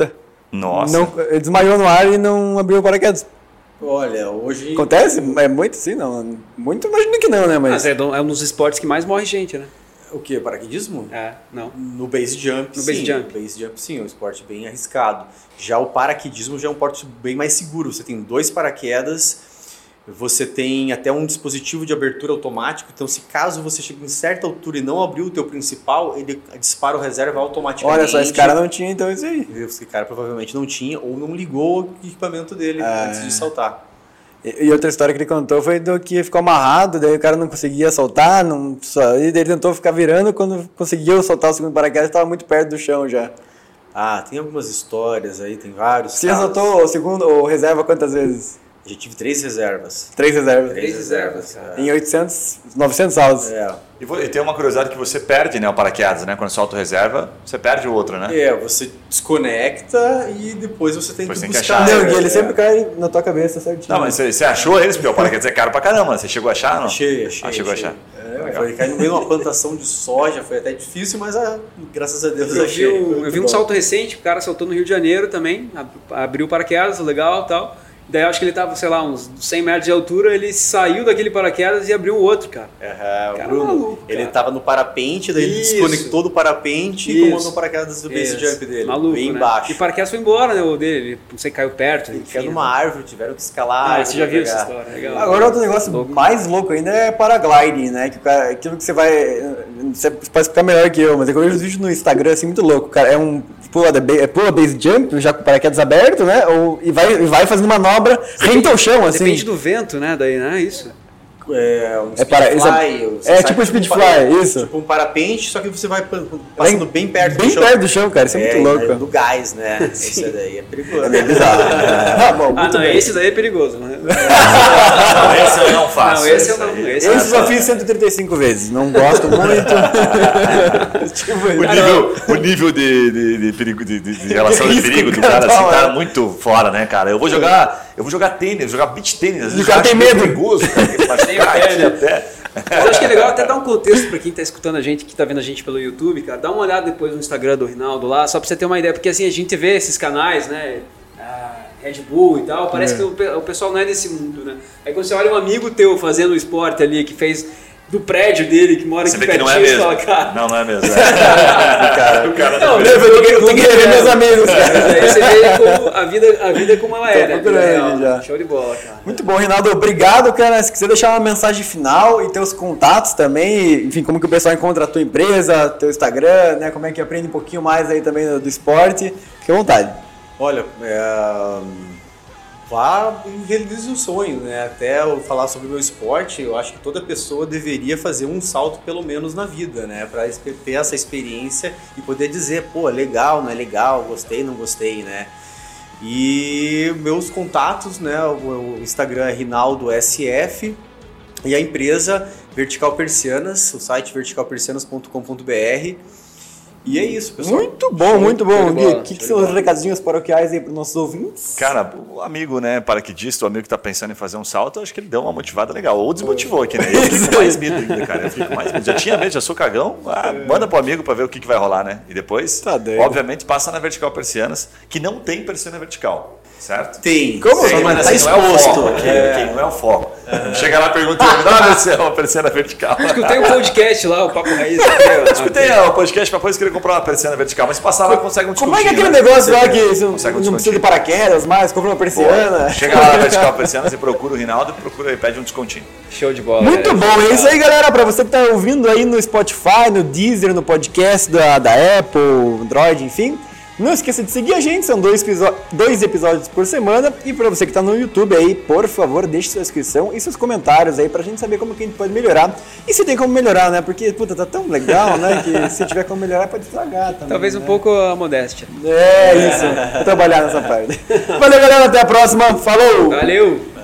[SPEAKER 1] Nossa.
[SPEAKER 2] Não, ele desmaiou no ar e não abriu o paraquedas.
[SPEAKER 3] Olha, hoje.
[SPEAKER 2] Acontece? É muito sim, não. Muito imagino que não, né?
[SPEAKER 4] Mas
[SPEAKER 2] Mas.
[SPEAKER 4] é, é um dos esportes que mais morre gente, né?
[SPEAKER 3] O que? Paraquedismo?
[SPEAKER 4] É, não.
[SPEAKER 3] No base jump,
[SPEAKER 4] No
[SPEAKER 3] sim.
[SPEAKER 4] base jump.
[SPEAKER 3] No base jump, sim, é um esporte bem arriscado. Já o paraquedismo já é um esporte bem mais seguro. Você tem dois paraquedas, você tem até um dispositivo de abertura automático. Então, se caso você chegue em certa altura e não abriu o teu principal, ele dispara o reserva automaticamente.
[SPEAKER 2] Olha só, esse cara não tinha então isso aí.
[SPEAKER 3] Esse cara provavelmente não tinha ou não ligou o equipamento dele
[SPEAKER 2] Ah,
[SPEAKER 3] antes
[SPEAKER 2] é.
[SPEAKER 3] de saltar.
[SPEAKER 2] E outra história que ele contou foi do que ficou amarrado, daí o cara não conseguia soltar, não, só, e ele tentou ficar virando, quando conseguiu soltar o segundo paraquedas, estava muito perto do chão já.
[SPEAKER 3] Ah, tem algumas histórias aí, tem vários.
[SPEAKER 2] Você
[SPEAKER 3] casos.
[SPEAKER 2] soltou o segundo, ou reserva quantas vezes?
[SPEAKER 3] Já tive três reservas.
[SPEAKER 2] Três reservas.
[SPEAKER 3] Três reservas.
[SPEAKER 2] Em 800, 900 saldos.
[SPEAKER 3] É.
[SPEAKER 1] E e tem uma curiosidade que você perde, né? O paraquedas, né? Quando solta o reserva, você perde o outro, né?
[SPEAKER 3] É, você desconecta e depois você tem
[SPEAKER 1] Depois
[SPEAKER 3] que
[SPEAKER 1] tem que
[SPEAKER 3] buscar.
[SPEAKER 1] achar.
[SPEAKER 2] Não,
[SPEAKER 3] É,
[SPEAKER 2] e ele
[SPEAKER 3] é.
[SPEAKER 2] sempre cai na tua cabeça certinho.
[SPEAKER 1] Não, mas você, você achou eles? Porque o paraquedas é caro pra caramba, né? Você chegou a achar, não?
[SPEAKER 3] Achei, achei.
[SPEAKER 1] Ah, chegou a
[SPEAKER 3] achei.
[SPEAKER 1] achar.
[SPEAKER 3] É, foi cair no meio de uma plantação de soja, foi até difícil, mas ah, graças a Deus
[SPEAKER 4] Eu vi,
[SPEAKER 3] achei.
[SPEAKER 4] um,
[SPEAKER 3] Muito
[SPEAKER 4] eu vi um
[SPEAKER 3] bom.
[SPEAKER 4] salto recente, o cara saltou no Rio de Janeiro também, ab- abriu o paraquedas, legal e tal. Daí eu acho que ele tava, sei lá, uns 100 metros de altura, ele saiu daquele paraquedas e abriu outro, cara.
[SPEAKER 3] Uhum,
[SPEAKER 4] Cara,
[SPEAKER 3] Bruno,
[SPEAKER 4] maluco,
[SPEAKER 3] ele tava no parapente, daí ele
[SPEAKER 4] Isso.
[SPEAKER 3] desconectou do parapente e
[SPEAKER 4] Isso.
[SPEAKER 3] comandou o paraquedas do base
[SPEAKER 4] Isso.
[SPEAKER 3] jump dele.
[SPEAKER 4] Maluco,
[SPEAKER 3] bem
[SPEAKER 4] né?
[SPEAKER 3] baixo.
[SPEAKER 4] E o paraquedas foi embora, né, o dele, ele, não sei, caiu perto.
[SPEAKER 3] Ele
[SPEAKER 4] enfim,
[SPEAKER 3] caiu
[SPEAKER 4] né?
[SPEAKER 3] numa árvore, tiveram que escalar.
[SPEAKER 4] Ah, você já viu essa história, legal.
[SPEAKER 2] Agora outro negócio mais louco ainda é paragliding, né? Que o cara, aquilo que você vai. Você pode explicar melhor que eu, mas eu vejo os vídeos no Instagram assim muito louco. Cara, é um pula, ba- é pula base jump, já com o paraquedas aberto, né? Ou, e, vai, e vai fazendo manobra rente ao chão, assim.
[SPEAKER 4] Depende do vento, né, daí, né, isso.
[SPEAKER 3] É, um
[SPEAKER 2] É para- isso é- é
[SPEAKER 3] sai
[SPEAKER 2] tipo
[SPEAKER 3] um
[SPEAKER 2] speedfly,
[SPEAKER 3] para-
[SPEAKER 2] isso.
[SPEAKER 3] Tipo um parapente, só que você vai pa- passando bem perto
[SPEAKER 2] bem
[SPEAKER 3] do chão.
[SPEAKER 2] perto do chão, cara. Isso é, muito louco.
[SPEAKER 3] Do gás, né? Isso daí é perigoso.
[SPEAKER 2] É bizarro. Ah, bom,
[SPEAKER 4] Ah, não,
[SPEAKER 2] bem.
[SPEAKER 4] esse daí é perigoso, né?
[SPEAKER 1] Não, esse eu não faço.
[SPEAKER 4] Não, esse eu
[SPEAKER 1] Esse
[SPEAKER 4] não. Esse
[SPEAKER 2] Esse eu já fiz 135 vezes. Não gosto muito. tipo,
[SPEAKER 1] O nível, o nível de, de, de perigo, de, de- de relação de perigo do
[SPEAKER 2] cara,
[SPEAKER 1] assim,
[SPEAKER 2] tá, né?
[SPEAKER 1] muito fora, né, cara? Eu vou jogar, eu vou jogar tênis, jogar beach tênis.
[SPEAKER 2] o cara
[SPEAKER 1] acho
[SPEAKER 2] tem medo.
[SPEAKER 1] perigoso, cara.
[SPEAKER 4] Tem
[SPEAKER 1] até.
[SPEAKER 4] Mas eu acho que é legal até dar um contexto pra quem tá escutando a gente, que tá vendo a gente pelo YouTube, cara. Dá uma olhada depois no Instagram do Rinaldo lá, só pra você ter uma ideia. Porque assim, a gente vê esses canais, né? ah, Red Bull e tal, parece que o, o pessoal não é desse mundo, né? Aí quando você olha um amigo teu fazendo o esporte ali, que fez do prédio dele, que mora
[SPEAKER 1] Você
[SPEAKER 4] aqui
[SPEAKER 1] vê que não
[SPEAKER 4] pertinho,
[SPEAKER 1] é mesmo.
[SPEAKER 4] fala, cara.
[SPEAKER 1] Não, não é mesmo. É. o cara
[SPEAKER 4] Não,
[SPEAKER 1] não,
[SPEAKER 4] eu
[SPEAKER 2] Eu tenho que- eu tenho que rever meus amigos, cara.
[SPEAKER 4] Aí você vê como a vida, a vida como ela é, né?
[SPEAKER 2] aqui já.
[SPEAKER 4] Show de bola, cara.
[SPEAKER 2] Muito bom, Rinaldo. Obrigado, cara. Se quiser deixar uma mensagem final e teus contatos também, enfim, como que o pessoal encontra a tua empresa, teu Instagram, né? Como é que aprende um pouquinho mais aí também do, do esporte. Fique à vontade.
[SPEAKER 3] Olha, é, vá e realize o sonho, né? Até eu falar sobre o meu esporte, eu acho que toda pessoa deveria fazer um salto pelo menos na vida, né? Para ter essa experiência e poder dizer, pô, legal, não é legal, gostei, não gostei, né? E meus contatos, né? O, Instagram é Rinaldo SF e a empresa Vertical Persianas, o site verticalpersianas.com.br. E é isso, pessoal.
[SPEAKER 2] Muito bom, muito
[SPEAKER 4] show
[SPEAKER 2] bom.
[SPEAKER 4] de
[SPEAKER 2] Gui, o que, que são os recadinhos paroquiais aí para os nossos ouvintes?
[SPEAKER 1] Cara, o amigo, né, paraquedista, o amigo que tá pensando em fazer um salto, acho que ele deu uma motivada legal. Ou desmotivou aqui, né? Eu fico mais medo ainda, cara. Eu fico mais medo. Já tinha medo, já sou cagão. Ah, manda pro amigo pra ver o que, que vai rolar, né? E depois,
[SPEAKER 2] Tá
[SPEAKER 1] obviamente, passa na vertical persianas, que não tem persiana vertical, certo?
[SPEAKER 3] Tem.
[SPEAKER 2] Como? Tem, mas
[SPEAKER 3] tá
[SPEAKER 1] assim, não é o
[SPEAKER 3] exposto.
[SPEAKER 1] foco, aqui, aqui não é o foco. Chega lá perguntando, dá se é uma persiana vertical.
[SPEAKER 4] Escutei um podcast lá, o Papo Raiz.
[SPEAKER 1] Escutei ó, o podcast pra depois querer comprar uma persiana vertical, mas passar lá consegue um
[SPEAKER 2] Como é que é aquele
[SPEAKER 1] né?
[SPEAKER 2] negócio lá que você não,
[SPEAKER 1] Consegue um
[SPEAKER 2] não precisa de paraquedas mais, compra uma persiana?
[SPEAKER 1] Chega lá na Vertical Persianas e procura o Rinaldo e procura e pede um descontinho.
[SPEAKER 4] Show de bola.
[SPEAKER 2] Muito
[SPEAKER 4] galera.
[SPEAKER 2] bom, é isso aí, galera. Pra você que tá ouvindo aí no Spotify, no Deezer, no podcast da, da Apple, Android, enfim. Não esqueça de seguir a gente, são dois, dois episódios por semana. E pra você que tá no YouTube aí, por favor, deixe sua inscrição e seus comentários aí pra gente saber como que a gente pode melhorar. E se tem como melhorar, né? Porque, puta, tá tão legal, né? Que se tiver como melhorar, pode estragar também.
[SPEAKER 4] Talvez um
[SPEAKER 2] né?
[SPEAKER 4] pouco a modéstia.
[SPEAKER 2] É isso, vou trabalhar nessa parte. Valeu, galera, até a próxima. Falou!
[SPEAKER 4] Valeu!